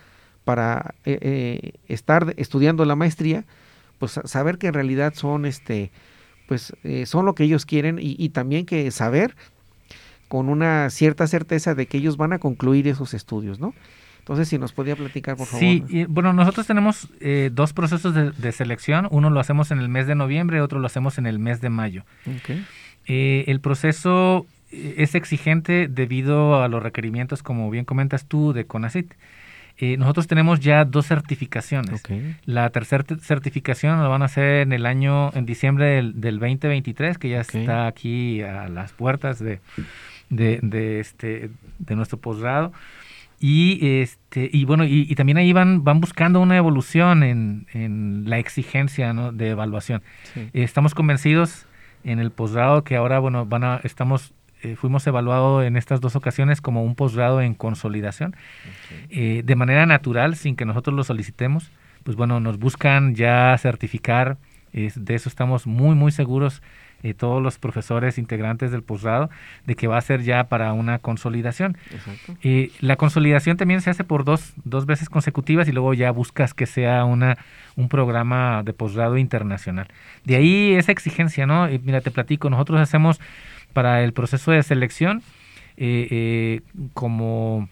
para eh, eh, estar estudiando la maestría, pues saber que en realidad son este, pues son lo que ellos quieren y, y también que saber con una cierta certeza de que ellos van a concluir esos estudios, ¿no? Entonces, si nos podía platicar, por favor. Sí, bueno, nosotros tenemos eh, dos procesos de, selección. Uno lo hacemos en el mes de noviembre, otro lo hacemos en el mes de mayo. Eh, el proceso eh, es exigente debido a los requerimientos, como bien comentas tú, de CONACIT. Nosotros tenemos ya dos certificaciones. La tercera certificación la van a hacer en el año, en diciembre del, del 2023, que ya está aquí a las puertas de, de, de, este, de nuestro posgrado. Y, este, y bueno, y, también ahí van, van buscando una evolución en, en la exigencia ¿no? de evaluación. Estamos convencidos en el posgrado que ahora, bueno, van a, estamos, eh, fuimos evaluados en estas dos ocasiones como un posgrado en consolidación, eh, de manera natural, sin que nosotros lo solicitemos. Pues bueno, nos buscan ya certificar, de eso estamos muy, muy seguros eh, todos los profesores integrantes del posgrado de que va a ser ya para una consolidación. Eh, la consolidación también se hace por dos, dos veces consecutivas y luego ya buscas que sea una, un programa de posgrado internacional. De ahí esa exigencia, ¿no? mira, te platico, nosotros hacemos para el proceso de selección eh, como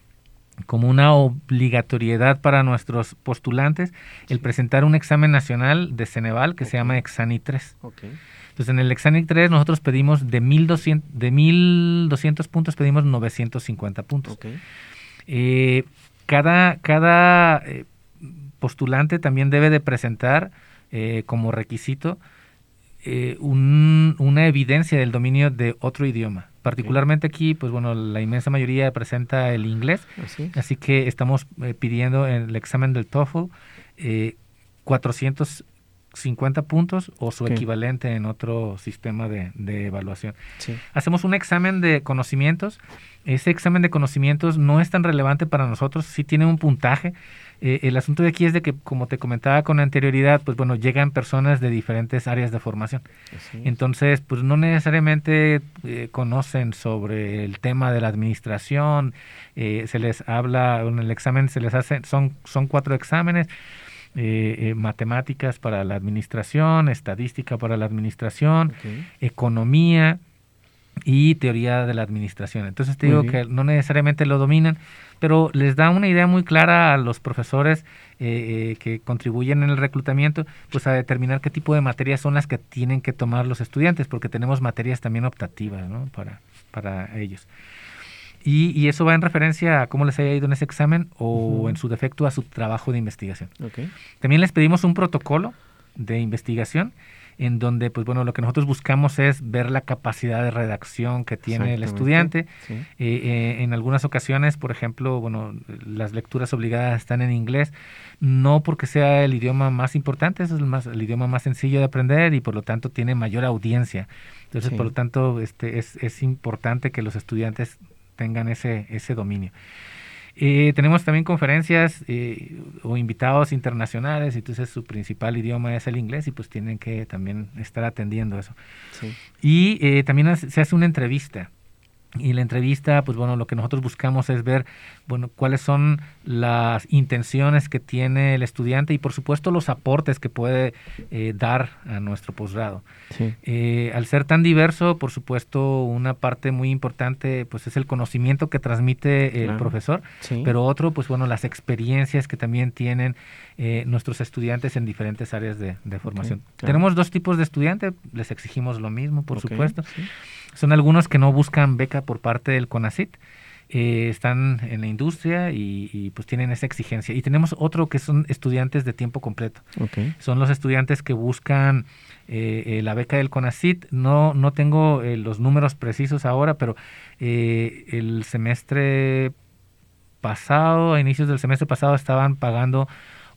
como una obligatoriedad para nuestros postulantes el presentar un examen nacional de Ceneval que se llama Exani 3. Entonces, en el Exani 3 nosotros pedimos de 1200, de 1200 puntos, pedimos 950 puntos. Eh, cada cada eh, postulante también debe de presentar eh, como requisito una evidencia del dominio de otro idioma. Particularmente aquí, pues bueno, la inmensa mayoría presenta el inglés, así, que estamos eh, pidiendo en el examen del TOEFL eh, 450 puntos o su equivalente en otro sistema de, evaluación. Hacemos un examen de conocimientos. Ese examen de conocimientos no es tan relevante para nosotros, sí tiene un puntaje, eh, el asunto de aquí es de que, como te comentaba con anterioridad, pues bueno, llegan personas de diferentes áreas de formación. Entonces, pues no necesariamente eh, conocen sobre el tema de la administración, eh, se les habla, en el examen se les hace, son, son cuatro exámenes. matemáticas para la administración, estadística para la administración, economía y teoría de la administración. Entonces te digo que no necesariamente lo dominan, pero les da una idea muy clara a los profesores eh, eh, que contribuyen en el reclutamiento, pues a determinar qué tipo de materias son las que tienen que tomar los estudiantes, porque tenemos materias también optativas ¿no? para, para ellos. Y, eso va en referencia a cómo les haya ido en ese examen o en su defecto a su trabajo de investigación. También les pedimos un protocolo de investigación en donde, pues bueno, lo que nosotros buscamos es ver la capacidad de redacción que tiene el estudiante. Eh, eh, en algunas ocasiones, por ejemplo, bueno, las lecturas obligadas están en inglés, no porque sea el idioma más importante, es el, más, el idioma más sencillo de aprender y por lo tanto tiene mayor audiencia. Entonces, por lo tanto, este, es, es importante que los estudiantes tengan ese, ese dominio. Eh, tenemos también conferencias eh, o invitados internacionales, y entonces su principal idioma es el inglés y pues tienen que también estar atendiendo eso. Y eh, también se hace una entrevista y la entrevista, pues bueno, lo que nosotros buscamos es ver, bueno, cuáles son las intenciones que tiene el estudiante y por supuesto los aportes que puede eh, dar a nuestro posgrado. Eh, al ser tan diverso, por supuesto, una parte muy importante, pues es el conocimiento que transmite el profesor, pero otro, pues bueno, las experiencias que también tienen eh, nuestros estudiantes en diferentes áreas de, formación. Tenemos dos tipos de estudiantes, les exigimos lo mismo, por supuesto. Son algunos que no buscan beca por parte del CONACIT, eh, están en la industria y, pues tienen esa exigencia. Y tenemos otro que son estudiantes de tiempo completo. Son los estudiantes que buscan eh, eh, la beca del CONACIT. No, no tengo los números precisos ahora, pero el semestre pasado, a inicios del semestre pasado, estaban pagando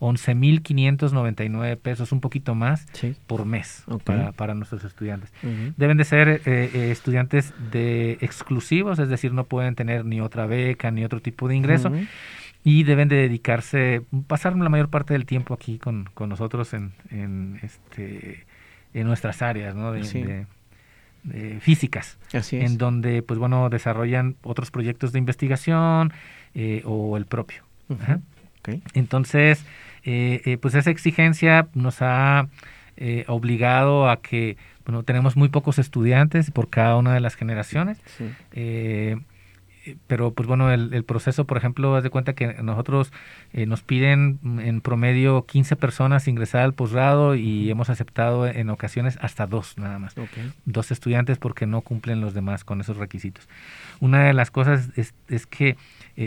11.599 pesos, un poquito más por mes para, nuestros estudiantes. Deben de ser eh, eh, estudiantes de exclusivos, es decir, no pueden tener ni otra beca ni otro tipo de ingreso. Y deben de dedicarse, pasar la mayor parte del tiempo aquí con, nosotros en, en, este, en nuestras áreas ¿no? de, físicas, en donde pues bueno desarrollan otros proyectos de investigación eh, o el propio. Entonces, eh, eh, pues esa exigencia nos ha eh, obligado a que, bueno, tenemos muy pocos estudiantes por cada una de las generaciones. pero pues bueno, el, proceso, por ejemplo, haz de cuenta que nosotros nos piden en promedio 15 personas ingresar al posgrado y hemos aceptado en ocasiones hasta dos nada más. Dos estudiantes porque no cumplen los demás con esos requisitos. Una de las cosas es, es que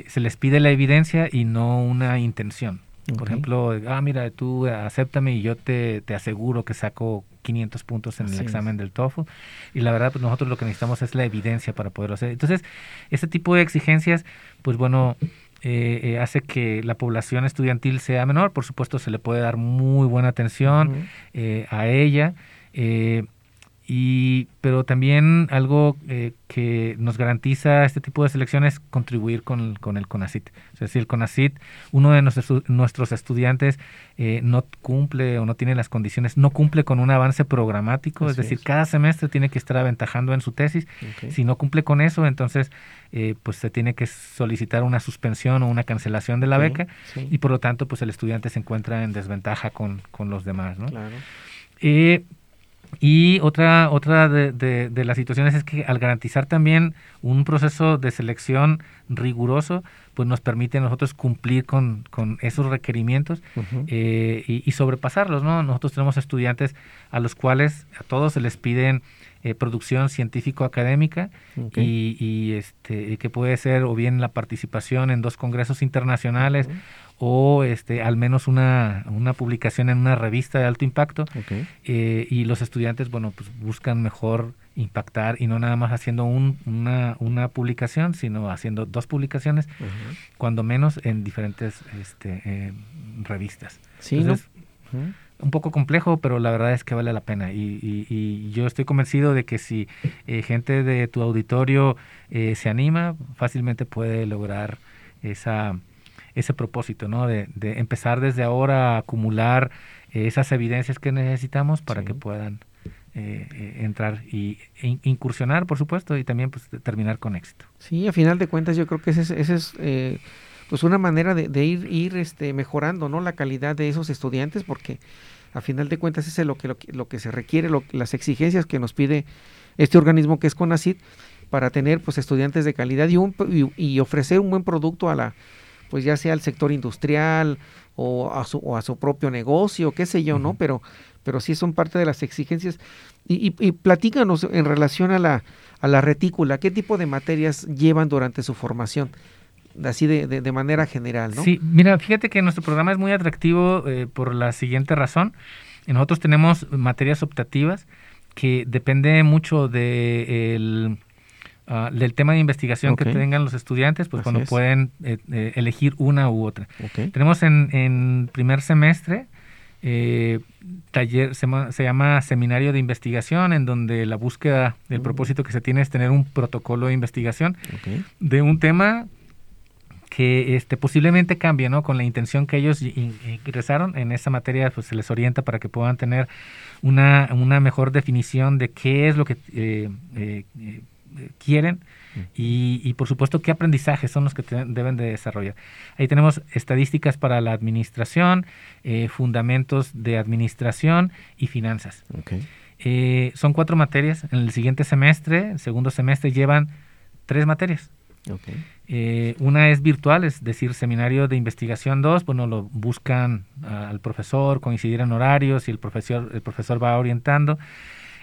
se les pide la evidencia y no una intención. Por ejemplo, ah, mira, tú acéptame y yo te, te aseguro que saco 500 puntos en el examen del TOEFL. Y la verdad, pues nosotros lo que necesitamos es la evidencia para poderlo hacer. Entonces, este tipo de exigencias, pues bueno, eh, eh, hace que la población estudiantil sea menor. Por supuesto, se le puede dar muy buena atención eh, a ella. Y, pero también algo eh, que nos garantiza este tipo de selecciones contribuir con, con el CONACIT. Es decir, el CONACIT, uno de nuestros, nuestros estudiantes eh, no cumple o no tiene las condiciones, no cumple con un avance programático, es decir, cada semestre tiene que estar aventajando en su tesis. Si no cumple con eso, entonces eh, pues se tiene que solicitar una suspensión o una cancelación de la beca y por lo tanto pues el estudiante se encuentra en desventaja con, con los demás. ¿no? Claro. Y otra, otra de, de, las situaciones es que al garantizar también un proceso de selección riguroso, pues nos permite a nosotros cumplir con, con esos requerimientos eh, y, sobrepasarlos, ¿no? Nosotros tenemos estudiantes a los cuales a todos se les piden eh, producción científico-académica y, y, este, que puede ser o bien la participación en dos congresos internacionales o este, al menos una, una, publicación en una revista de alto impacto eh, y los estudiantes bueno pues buscan mejor impactar y no nada más haciendo un, una, una publicación sino haciendo dos publicaciones cuando menos en diferentes este, eh, revistas. Sí un poco complejo, pero la verdad es que vale la pena. Y, y, yo estoy convencido de que si eh, gente de tu auditorio se anima, fácilmente puede lograr esa, ese propósito, ¿no? De, de empezar desde ahora a acumular eh, esas evidencias que necesitamos para que puedan eh, eh, entrar y e incursionar, por supuesto, y también pues terminar con éxito. Sí, a final de cuentas yo creo que esa es, es pues una manera de, ir, ir este, mejorando, ¿no? La calidad de esos estudiantes, porque a final de cuentas ese es lo que, lo, lo que se requiere, lo, las exigencias que nos pide este organismo que es CONACID para tener pues estudiantes de calidad y, un, y ofrecer un buen producto a la, pues ya sea al sector industrial o a su, o a su propio negocio, qué sé yo, ¿no? Pero, pero sí son parte de las exigencias. Y, y, platícanos en relación a la, a la retícula, ¿qué tipo de materias llevan durante su formación? Así de, de, manera general, ¿no? Sí, mira, fíjate que nuestro programa es muy atractivo eh, por la siguiente razón. Nosotros tenemos materias optativas que depende mucho de Ah, del tema de investigación que tengan los estudiantes, pues cuando pueden eh, eh, elegir una u otra. Tenemos en, en, primer semestre eh, taller, se, se, llama seminario de investigación, en donde la búsqueda, el mm. propósito que se tiene es tener un protocolo de investigación de un tema que este, posiblemente cambie, ¿no? Con la intención que ellos ingresaron en esa materia, pues se les orienta para que puedan tener una, una mejor definición de qué es lo que eh, quieren y, por supuesto qué aprendizajes son los que deben de desarrollar. Ahí tenemos estadísticas para la administración, eh, fundamentos de administración y finanzas. Eh, son cuatro materias. En el siguiente semestre, el segundo semestre, llevan tres materias. Eh, una es virtual, es decir, seminario de investigación 2, bueno, lo buscan al profesor, coincidir en horarios y el profesor, el profesor va orientando.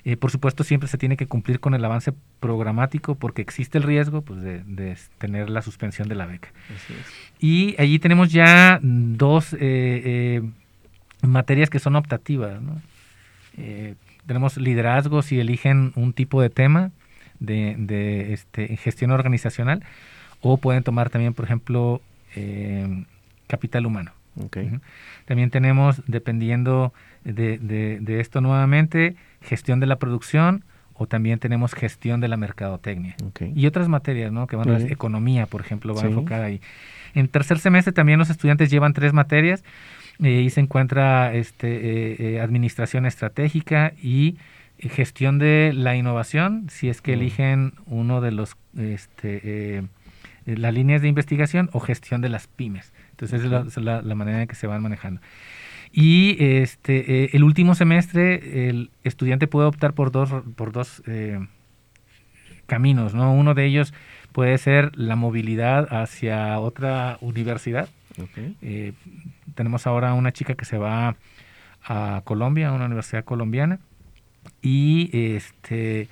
Eh, por supuesto, siempre se tiene que cumplir con el avance programático porque existe el riesgo pues, de, tener la suspensión de la beca. Y allí tenemos ya dos eh, eh, materias que son optativas. tenemos liderazgo si eligen un tipo de tema de, este, gestión organizacional o pueden tomar también, por ejemplo, capital humano. También tenemos, dependiendo de, de, esto nuevamente, gestión de la producción o también tenemos gestión de la mercadotecnia. Y otras materias, ¿no? Que van a la economía, por ejemplo, va enfocada ahí. En tercer semestre también los estudiantes llevan tres materias. Eh, y se encuentra este, eh, eh, administración estratégica y gestión de la innovación, si es que eligen uno de los este, las líneas de investigación o gestión de las pymes. Entonces, esa es la, la, manera en que se van manejando. Y este, eh, el último semestre el estudiante puede optar por dos, por dos eh, caminos, ¿no? Uno de ellos puede ser la movilidad hacia otra universidad. Eh, tenemos ahora una chica que se va a Colombia, a una universidad colombiana, y este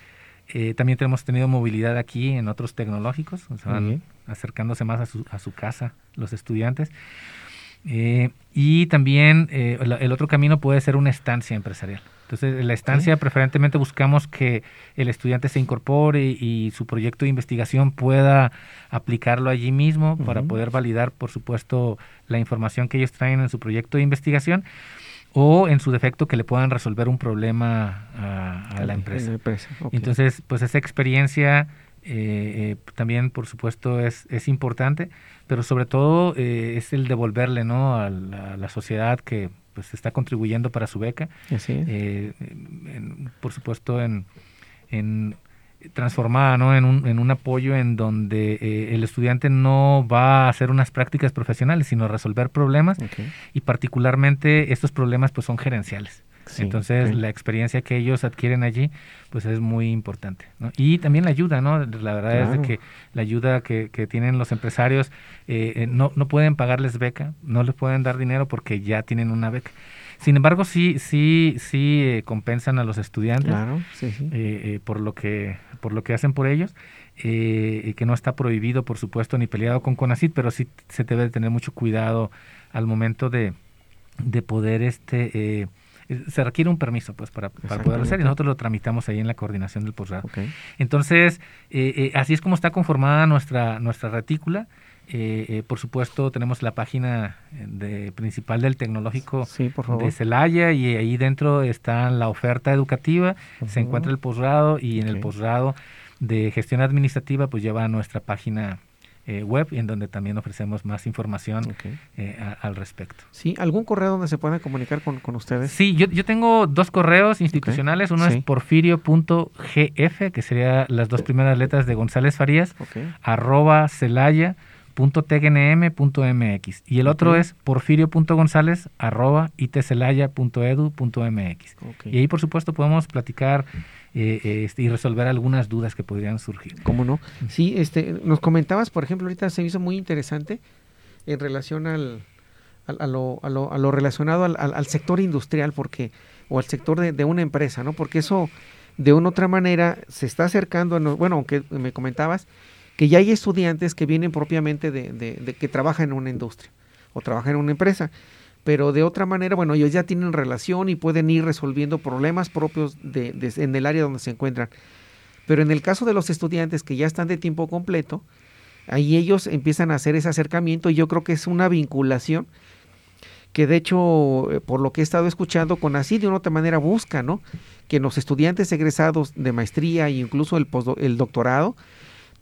también tenemos tenido movilidad aquí en otros tecnológicos, se van acercándose más a su, a su casa los estudiantes. Eh, y también eh, el otro camino puede ser una estancia empresarial. Entonces, la estancia preferentemente buscamos que el estudiante se incorpore y, su proyecto de investigación pueda aplicarlo allí mismo para poder validar, por supuesto, la información que ellos traen en su proyecto de investigación o en su defecto que le puedan resolver un problema a, la empresa. Entonces, pues esa experiencia eh, también, por supuesto, es, es importante pero sobre todo eh, es el devolverle ¿no? a, la, sociedad que pues está contribuyendo para su beca. Eh, por supuesto, en, en transformada ¿no? en, un, en un apoyo en donde eh, el estudiante no va a hacer unas prácticas profesionales, sino a resolver problemas y particularmente estos problemas pues son gerenciales. Entonces, la experiencia que ellos adquieren allí, pues es muy importante. Y también la ayuda, ¿no? La verdad es de que la ayuda que, que tienen los empresarios, eh, eh, no, no pueden pagarles beca, no les pueden dar dinero porque ya tienen una beca. Sin embargo, sí, sí, sí eh, compensan a los estudiantes por lo que por lo que hacen por ellos, que no está prohibido, por supuesto, ni peleado con CONACIT, pero sí se debe de tener mucho cuidado al momento de, de poder este se requiere un permiso pues para, para poderlo hacer y nosotros lo tramitamos ahí en la coordinación del posgrado. Entonces, eh, eh, así es como está conformada nuestra, nuestra retícula. Eh, por supuesto, tenemos la página de, principal del tecnológico de Celaya y ahí dentro está la oferta educativa, se encuentra el posgrado y en el posgrado de gestión administrativa pues lleva a nuestra página eh, web en donde también ofrecemos más información eh, al respecto. Sí, ¿algún correo donde se pueda comunicar con, ustedes? Sí, yo, yo, tengo dos correos institucionales. Uno es porfirio.gf, que sería las dos primeras letras de González Farías, arroba celaya .tgnm.mx y el otro es porfirio.gonzález arroba itcelaya.edu.mx y ahí por supuesto podemos platicar eh, este, y resolver algunas dudas que podrían surgir. ¿Cómo no? Sí, este, nos comentabas, por ejemplo, ahorita se me hizo muy interesante en relación al, a, lo, a, lo, a, lo, relacionado al, al, sector industrial, porque, o al sector de, de, una empresa, ¿no? Porque eso, de una otra manera, se está acercando, a bueno, aunque me comentabas, que ya hay estudiantes que vienen propiamente de, de, de que trabajan en una industria o trabajan en una empresa pero de otra manera, bueno, ellos ya tienen relación y pueden ir resolviendo problemas propios de, en el área donde se encuentran. Pero en el caso de los estudiantes que ya están de tiempo completo, ahí ellos empiezan a hacer ese acercamiento y yo creo que es una vinculación que de hecho, eh, por lo que he estado escuchando, con así de una otra manera busca, ¿no? Que los estudiantes egresados de maestría e incluso el, el doctorado,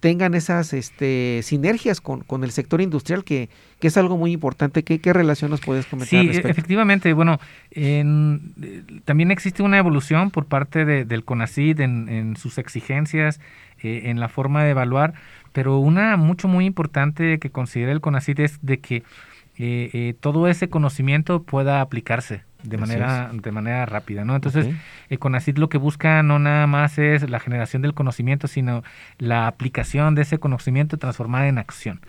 tengan esas este, sinergias con, con el sector industrial, que, que, es algo muy importante. ¿Qué, qué relación nos puedes comentar? Sí, efectivamente. Bueno, en, también existe una evolución por parte de, del CONACID en, en sus exigencias, eh, en la forma de evaluar, pero una mucho muy importante que considera el CONACID es de que eh, eh, todo ese conocimiento pueda aplicarse de manera de manera rápida, ¿no? Entonces, okay. CONACYT lo que busca no nada más es la generación del conocimiento, sino la aplicación de ese conocimiento transformada en acción.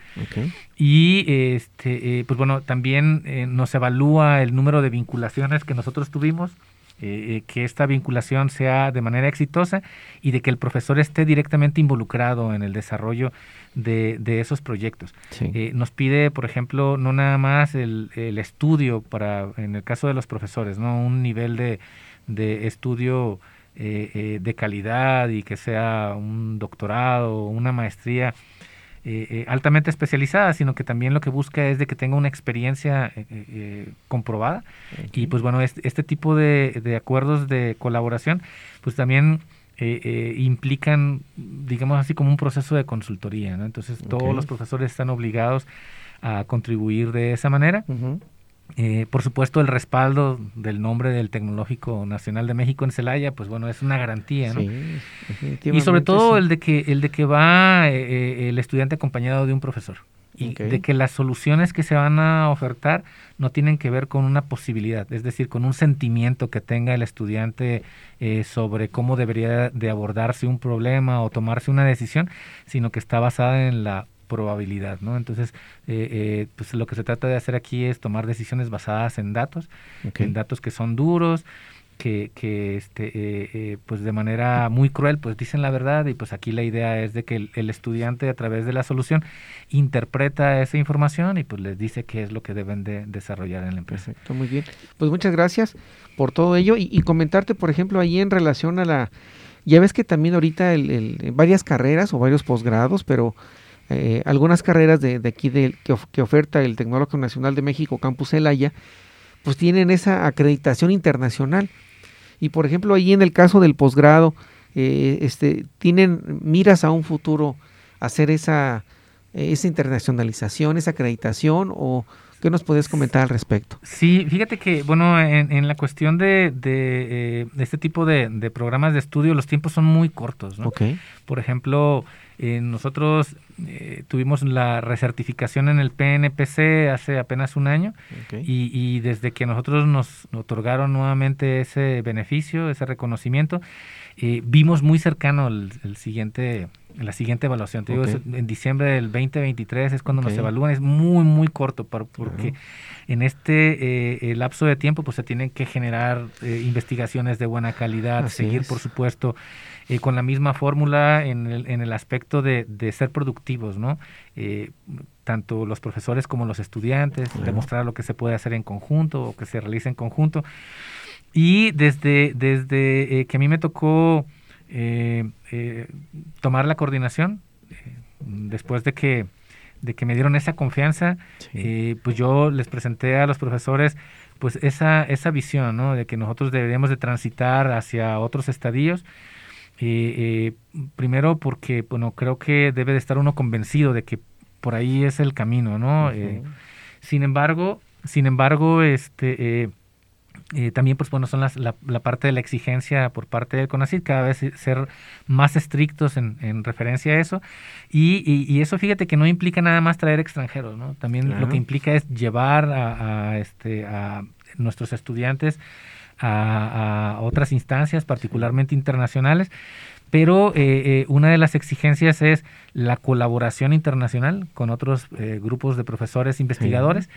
Y este, eh, pues bueno, también eh, nos evalúa el número de vinculaciones que nosotros tuvimos eh, eh, que esta vinculación sea de manera exitosa y de que el profesor esté directamente involucrado en el desarrollo de, esos proyectos. Eh, nos pide, por ejemplo, no nada más el, el, estudio para, en el caso de los profesores, no un nivel de, de estudio de calidad y que sea un doctorado o una maestría eh, eh, altamente especializada, sino que también lo que busca es de que tenga una experiencia eh, comprobada. Y pues bueno, este, este tipo de, de, acuerdos de colaboración, pues también implican, digamos así, como un proceso de consultoría. ¿no? Entonces todos los profesores están obligados a contribuir de esa manera. Eh, por supuesto, el respaldo del nombre del Tecnológico Nacional de México en Celaya, pues bueno, es una garantía, ¿no? y sobre todo el de que el de que va eh, eh, el estudiante acompañado de un profesor y de que las soluciones que se van a ofertar no tienen que ver con una posibilidad, es decir, con un sentimiento que tenga el estudiante sobre cómo debería de abordarse un problema o tomarse una decisión, sino que está basada en la probabilidad, ¿no? Entonces, eh, eh, pues lo que se trata de hacer aquí es tomar decisiones basadas en datos, en datos que son duros, que, que este, eh, pues de manera muy cruel, pues dicen la verdad y pues aquí la idea es de que el, estudiante a través de la solución interpreta esa información y pues les dice qué es lo que deben de desarrollar en la empresa. Perfecto, muy bien. Pues muchas gracias por todo ello y, comentarte, por ejemplo, ahí en relación a la... Ya ves que también ahorita el, varias carreras o varios posgrados, pero eh, algunas carreras de, aquí de, que, oferta el Tecnológico Nacional de México, Campus Elaya, pues tienen esa acreditación internacional. Y por ejemplo, ahí en el caso del posgrado, eh, este, tienen miras a un futuro hacer esa, esa internacionalización, esa acreditación, o ¿Qué nos puedes comentar al respecto? Sí, fíjate que, bueno, en, la cuestión de, de, este tipo de, programas de estudio, los tiempos son muy cortos, ¿no? Por ejemplo, nosotros eh, tuvimos la recertificación en el PNPC hace apenas un año y, desde que nosotros nos otorgaron nuevamente ese beneficio, ese reconocimiento, eh, vimos muy cercano el, siguiente la siguiente evaluación. Te digo, en diciembre del 2023 es cuando nos evalúan, es muy, muy corto, porque en este eh, lapso de tiempo pues se tienen que generar investigaciones de buena calidad, seguir, por supuesto, eh, con la misma fórmula en el, en el aspecto de, de ser productivos, ¿no? Eh, tanto los profesores como los estudiantes, demostrar lo que se puede hacer en conjunto o que se realice en conjunto. Y desde, desde eh, que a mí me tocó tomar la coordinación, después de que, de que me dieron esa confianza, pues yo les presenté a los profesores pues esa, esa visión, ¿no? De que nosotros deberíamos de transitar hacia otros estadios eh, primero porque, bueno, creo que debe de estar uno convencido de que por ahí es el camino, ¿no? Eh, sin embargo, sin embargo, este... Eh, también, pues bueno, son las, la, parte de la exigencia por parte del CONACYT, cada vez ser más estrictos en, en referencia a eso. Y, y, eso, fíjate que no implica nada más traer extranjeros, ¿no? También lo que implica es llevar a, a, este, a nuestros estudiantes a, otras instancias, particularmente internacionales, pero eh, eh, una de las exigencias es la colaboración internacional con otros eh, grupos de profesores investigadores.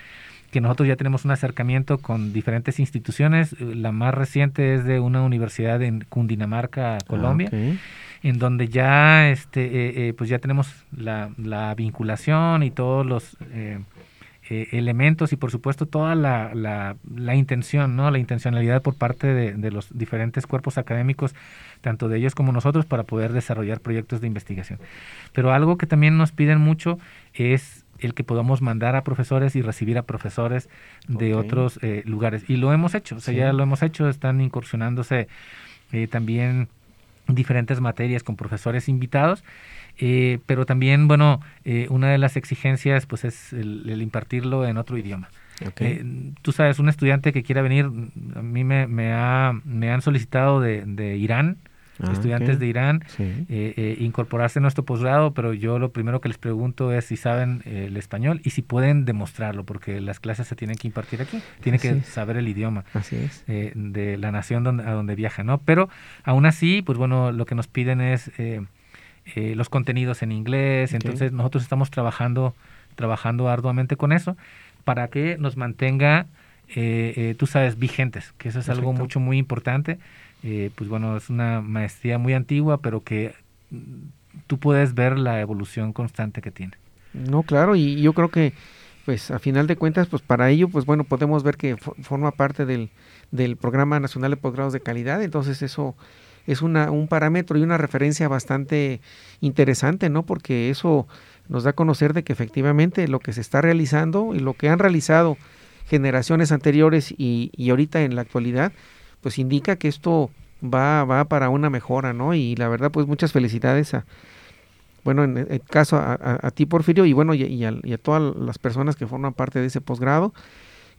Que nosotros ya tenemos un acercamiento con diferentes instituciones. La más reciente es de una universidad en Cundinamarca, ah, Colombia, en donde ya este pues ya tenemos la, la vinculación y todos los eh, elementos y por supuesto toda la, la, intención, ¿no? la intencionalidad por parte de, los diferentes cuerpos académicos, tanto de ellos como nosotros, para poder desarrollar proyectos de investigación. Pero algo que también nos piden mucho es el que podamos mandar a profesores y recibir a profesores de otros eh, lugares. Y lo hemos hecho, o sea, ya lo hemos hecho, están incursionándose eh, también diferentes materias con profesores invitados eh, pero también, bueno, eh, una de las exigencias pues es el, impartirlo en otro idioma. Eh, tú sabes, un estudiante que quiera venir, a mí me, me, ha, me han solicitado de, de Irán, ah, estudiantes de Irán, incorporarse a nuestro posgrado, pero yo lo primero que les pregunto es si saben el español y si pueden demostrarlo, porque las clases se tienen que impartir aquí, tienen que saber el idioma de la nación donde, a donde viajan, ¿no? Pero aún así, pues bueno, lo que nos piden es eh, los contenidos en inglés. Entonces nosotros estamos trabajando, trabajando arduamente con eso para que nos mantenga, eh, eh, tú sabes, vigentes, que eso es algo mucho, muy importante. Pues bueno, es una maestría muy antigua, pero que tú puedes ver la evolución constante que tiene. No, claro, y yo creo que pues a final de cuentas, pues para ello, pues bueno, podemos ver que forma parte del, del Programa Nacional de Posgrados de Calidad, entonces eso es una, un parámetro y una referencia bastante interesante, ¿no? Porque eso nos da a conocer de que efectivamente lo que se está realizando y lo que han realizado generaciones anteriores y, y ahorita en la actualidad, pues indica que esto va, va para una mejora, ¿no? Y la verdad, pues muchas felicidades a, bueno, en el caso a, ti, Porfirio, y bueno, y, a, y, a, todas las personas que forman parte de ese posgrado.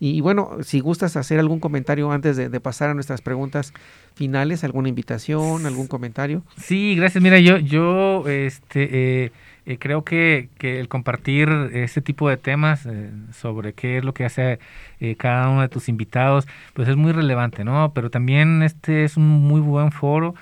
Y, bueno, si gustas hacer algún comentario antes de, pasar a nuestras preguntas finales, alguna invitación, algún comentario. Sí, gracias. Mira, yo, yo este, eh, eh, creo que, que, el compartir este tipo de temas eh, sobre qué es lo que hace cada uno de tus invitados, pues es muy relevante, ¿no? Pero también este es un muy buen foro,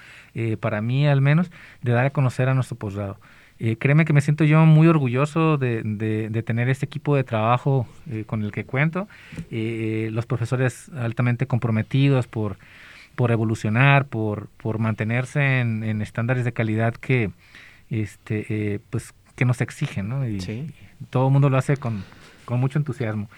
para mí al menos, de dar a conocer a nuestro posgrado. Eh, créeme que me siento yo muy orgulloso de, de, tener este equipo de trabajo eh, con el que cuento. Eh, los profesores altamente comprometidos por, por evolucionar, por, por mantenerse en, estándares de calidad que, este, pues, que nos exigen, ¿no? Y, todo el mundo lo hace con, con mucho entusiasmo.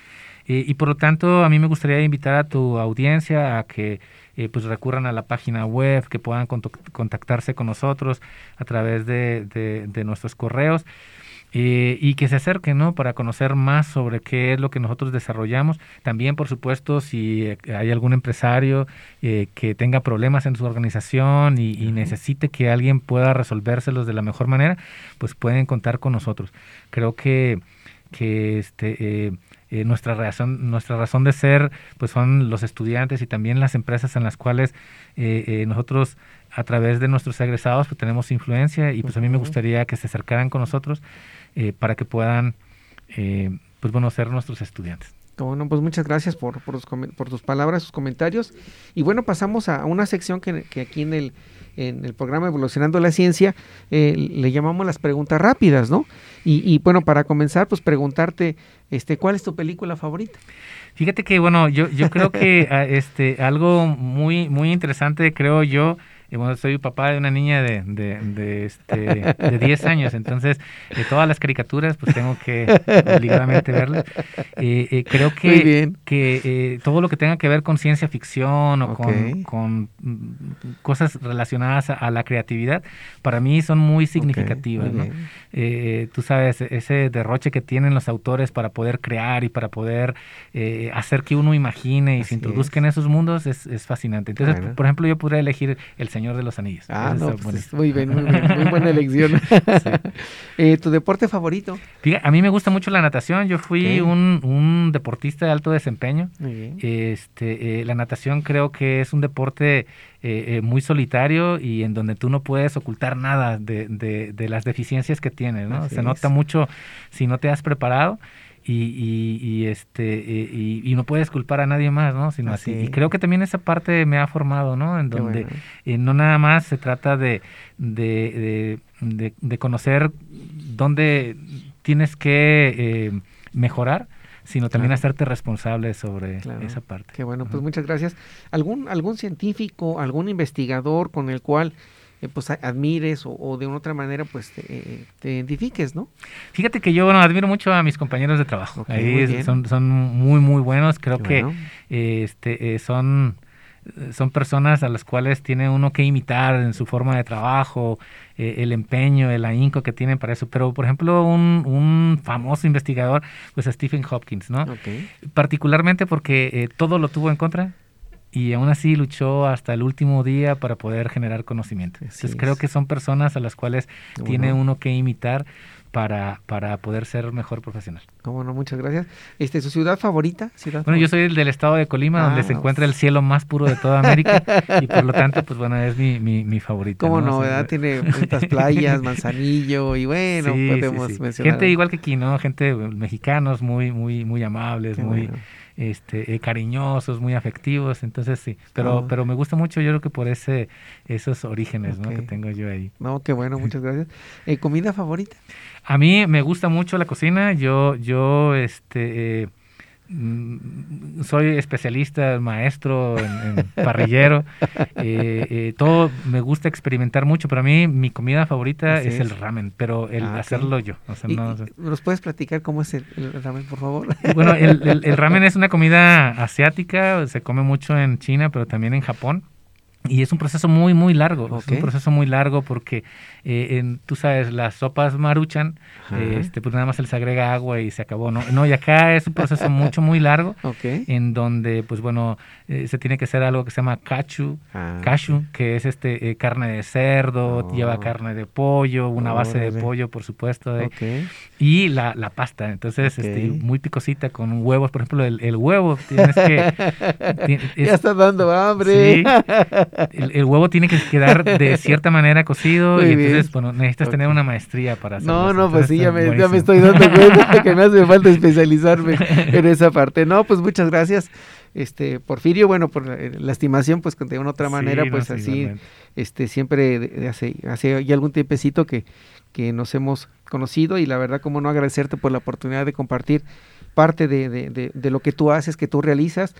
y por lo tanto, a mí me gustaría invitar a tu audiencia a que eh, pues recurran a la página web, que puedan contactarse con nosotros a través de, de, nuestros correos. Eh, y que se acerquen, ¿no? Para conocer más sobre qué es lo que nosotros desarrollamos. También, por supuesto, si eh, hay algún empresario que tenga problemas en su organización y, necesite que alguien pueda resolvérselos de la mejor manera, pues pueden contar con nosotros. Creo que, que este, eh, nuestra razón nuestra razón de ser pues son los estudiantes y también las empresas en las cuales nosotros a través de nuestros egresados pues tenemos influencia y pues a mí me gustaría que se acercaran con nosotros para que puedan pues bueno ser nuestros estudiantes bueno, pues muchas gracias por, por, tus palabras, sus comentarios. Y bueno, pasamos a una sección que, aquí en el, en el programa Evolucionando la Ciencia eh, le llamamos las preguntas rápidas, ¿no? Y, bueno, para comenzar, pues preguntarte, este, ¿cuál es tu película favorita? Fíjate que, bueno, yo, yo creo que ah, este, algo muy, muy interesante, creo yo, y bueno, soy papá de una niña de, de, de, este, de 10 años, entonces de todas las caricaturas pues tengo que obligadamente verlas. Eh, eh, creo que, que eh, todo lo que tenga que ver con ciencia ficción o con, con, mm, cosas relacionadas a, la creatividad, para mí son muy significativas. tú sabes, ese derroche que tienen los autores para poder crear y para poder hacer que uno imagine y se introduzca en esos mundos es, es fascinante. Entonces, por ejemplo, yo podría elegir El Señor Señor de los Anillos. Ah, no, pues, muy bien, muy bien, muy buena elección. eh, ¿Tu deporte favorito? a mí me gusta mucho la natación. Yo fui un, un, deportista de alto desempeño. Este, eh, la natación creo que es un deporte eh, eh, muy solitario y en donde tú no puedes ocultar nada de, de, de las deficiencias que tienes, ¿no? Se nota mucho si no te has preparado y, y, este y, no puedes culpar a nadie más no sino así. y creo que también esa parte me ha formado no en donde eh, no nada más se trata de de, de, conocer dónde tienes que eh, mejorar sino también hacerte responsable sobre esa parte. Qué bueno, pues muchas gracias. ¿Algún, algún científico, algún investigador con el cual eh, pues admires o, de una otra manera pues te, identifiques, ¿no? Fíjate que yo bueno, admiro mucho a mis compañeros de trabajo. Ahí son, son muy muy buenos. Creo que este eh, son son personas a las cuales tiene uno que imitar en su forma de trabajo, eh, el empeño, el ahínco que tienen para eso. Pero, por ejemplo, un, un famoso investigador, pues Stephen Hopkins, ¿no? Particularmente porque todo lo tuvo en contra y aún así luchó hasta el último día para poder generar conocimiento. Entonces creo que son personas a las cuales tiene uno que imitar para, para poder ser mejor profesional. Cómo no, muchas gracias. Este, ¿Su ciudad favorita? bueno, yo soy del estado de Colima, donde ah, se encuentra el cielo más puro de toda América y por lo tanto, pues bueno, es mi, mi, mi favorito. ¿Cómo no, verdad? Tiene muchas playas, Manzanillo y bueno, podemos mencionar. Gente igual que aquí, ¿no? Gente mexicanos muy, muy, muy amables, muy este, eh, cariñosos, muy afectivos, entonces sí, pero, ah. pero me gusta mucho yo creo que por ese, esos orígenes ¿no? que tengo yo ahí. No, qué bueno, muchas gracias. Eh, ¿Comida favorita? A mí me gusta mucho la cocina, yo, yo, este... Eh, soy especialista, maestro, en, parrillero. Eh, eh, todo me gusta experimentar mucho, pero a mí mi comida favorita es, el ramen, pero el ah, hacerlo yo. ¿Nos puedes platicar cómo es el, ramen, por favor? Bueno, el, el, ramen es una comida asiática, se come mucho en China, pero también en Japón. Y es un proceso muy, muy largo. Es un proceso muy largo porque, eh, en, tú sabes, las sopas maruchan, este, pues nada más se les agrega agua y se acabó, ¿no? No, y acá es un proceso mucho, muy largo, en donde, pues bueno, eh, se tiene que hacer algo que se llama cachu, ah, que es este eh, carne de cerdo, oh. lleva carne de pollo, una base de pollo, por supuesto, y la, la, pasta. Entonces, este, muy picosita con huevos, por ejemplo, el, huevo, tienes que... ya está dando hambre. Sí, el, huevo tiene que quedar de cierta manera cocido y entonces, bueno, necesitas tener una maestría para hacerlo. No, no, pues sí, ya me, ya me, estoy dando cuenta que me hace falta especializarme en esa parte. No, pues muchas gracias este Porfirio, bueno, por la, estimación, pues de una otra manera, pues así, este siempre hace, hace ya algún tiempecito que, que nos hemos conocido y la verdad, como no agradecerte por la oportunidad de compartir parte de, de, lo que tú haces, que tú realizas.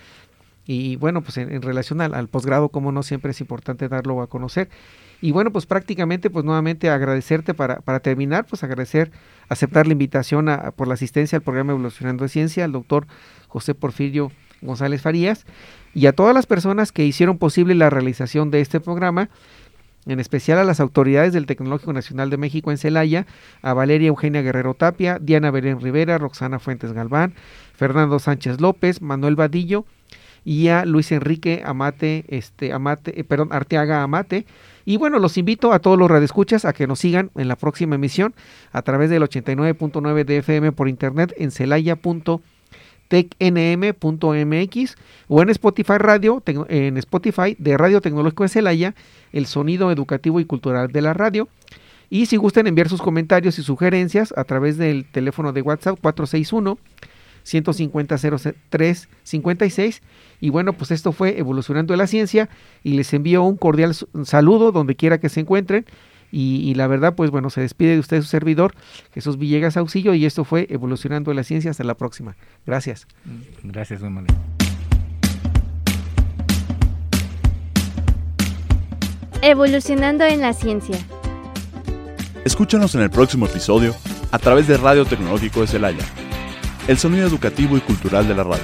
Y bueno, pues en, relación al, posgrado, como no, siempre es importante darlo a conocer. Y bueno, pues prácticamente, pues nuevamente agradecerte para, para terminar, pues agradecer, aceptar la invitación a, por la asistencia al programa Evolucionando de Ciencia, al doctor José Porfirio González Farías, y a todas las personas que hicieron posible la realización de este programa, en especial a las autoridades del Tecnológico Nacional de México en Celaya, a Valeria Eugenia Guerrero Tapia, Diana Belén Rivera, Roxana Fuentes Galván, Fernando Sánchez López, Manuel Vadillo y a Luis Enrique Amate, este, Amate, eh, perdón, Arteaga Amate. Y bueno, los invito a todos los radioescuchas a que nos sigan en la próxima emisión a través del 89.9 de FM por internet en celaya.com tecnm.mx o en Spotify Radio, en Spotify de Radio Tecnológico de Celaya, el sonido educativo y cultural de la radio. Y si gustan enviar sus comentarios y sugerencias a través del teléfono de WhatsApp 461 150 03 56 y bueno pues esto fue evolucionando la ciencia y les envío un cordial saludo donde quiera que se encuentren y, la verdad, pues bueno, se despide de usted su servidor, Jesús Villegas Auxillo, y esto fue Evolucionando la Ciencia. Hasta la próxima. Gracias. Gracias, Manuel. Evolucionando en la Ciencia. Escúchanos en el próximo episodio a través de Radio Tecnológico de Celaya, el sonido educativo y cultural de la radio.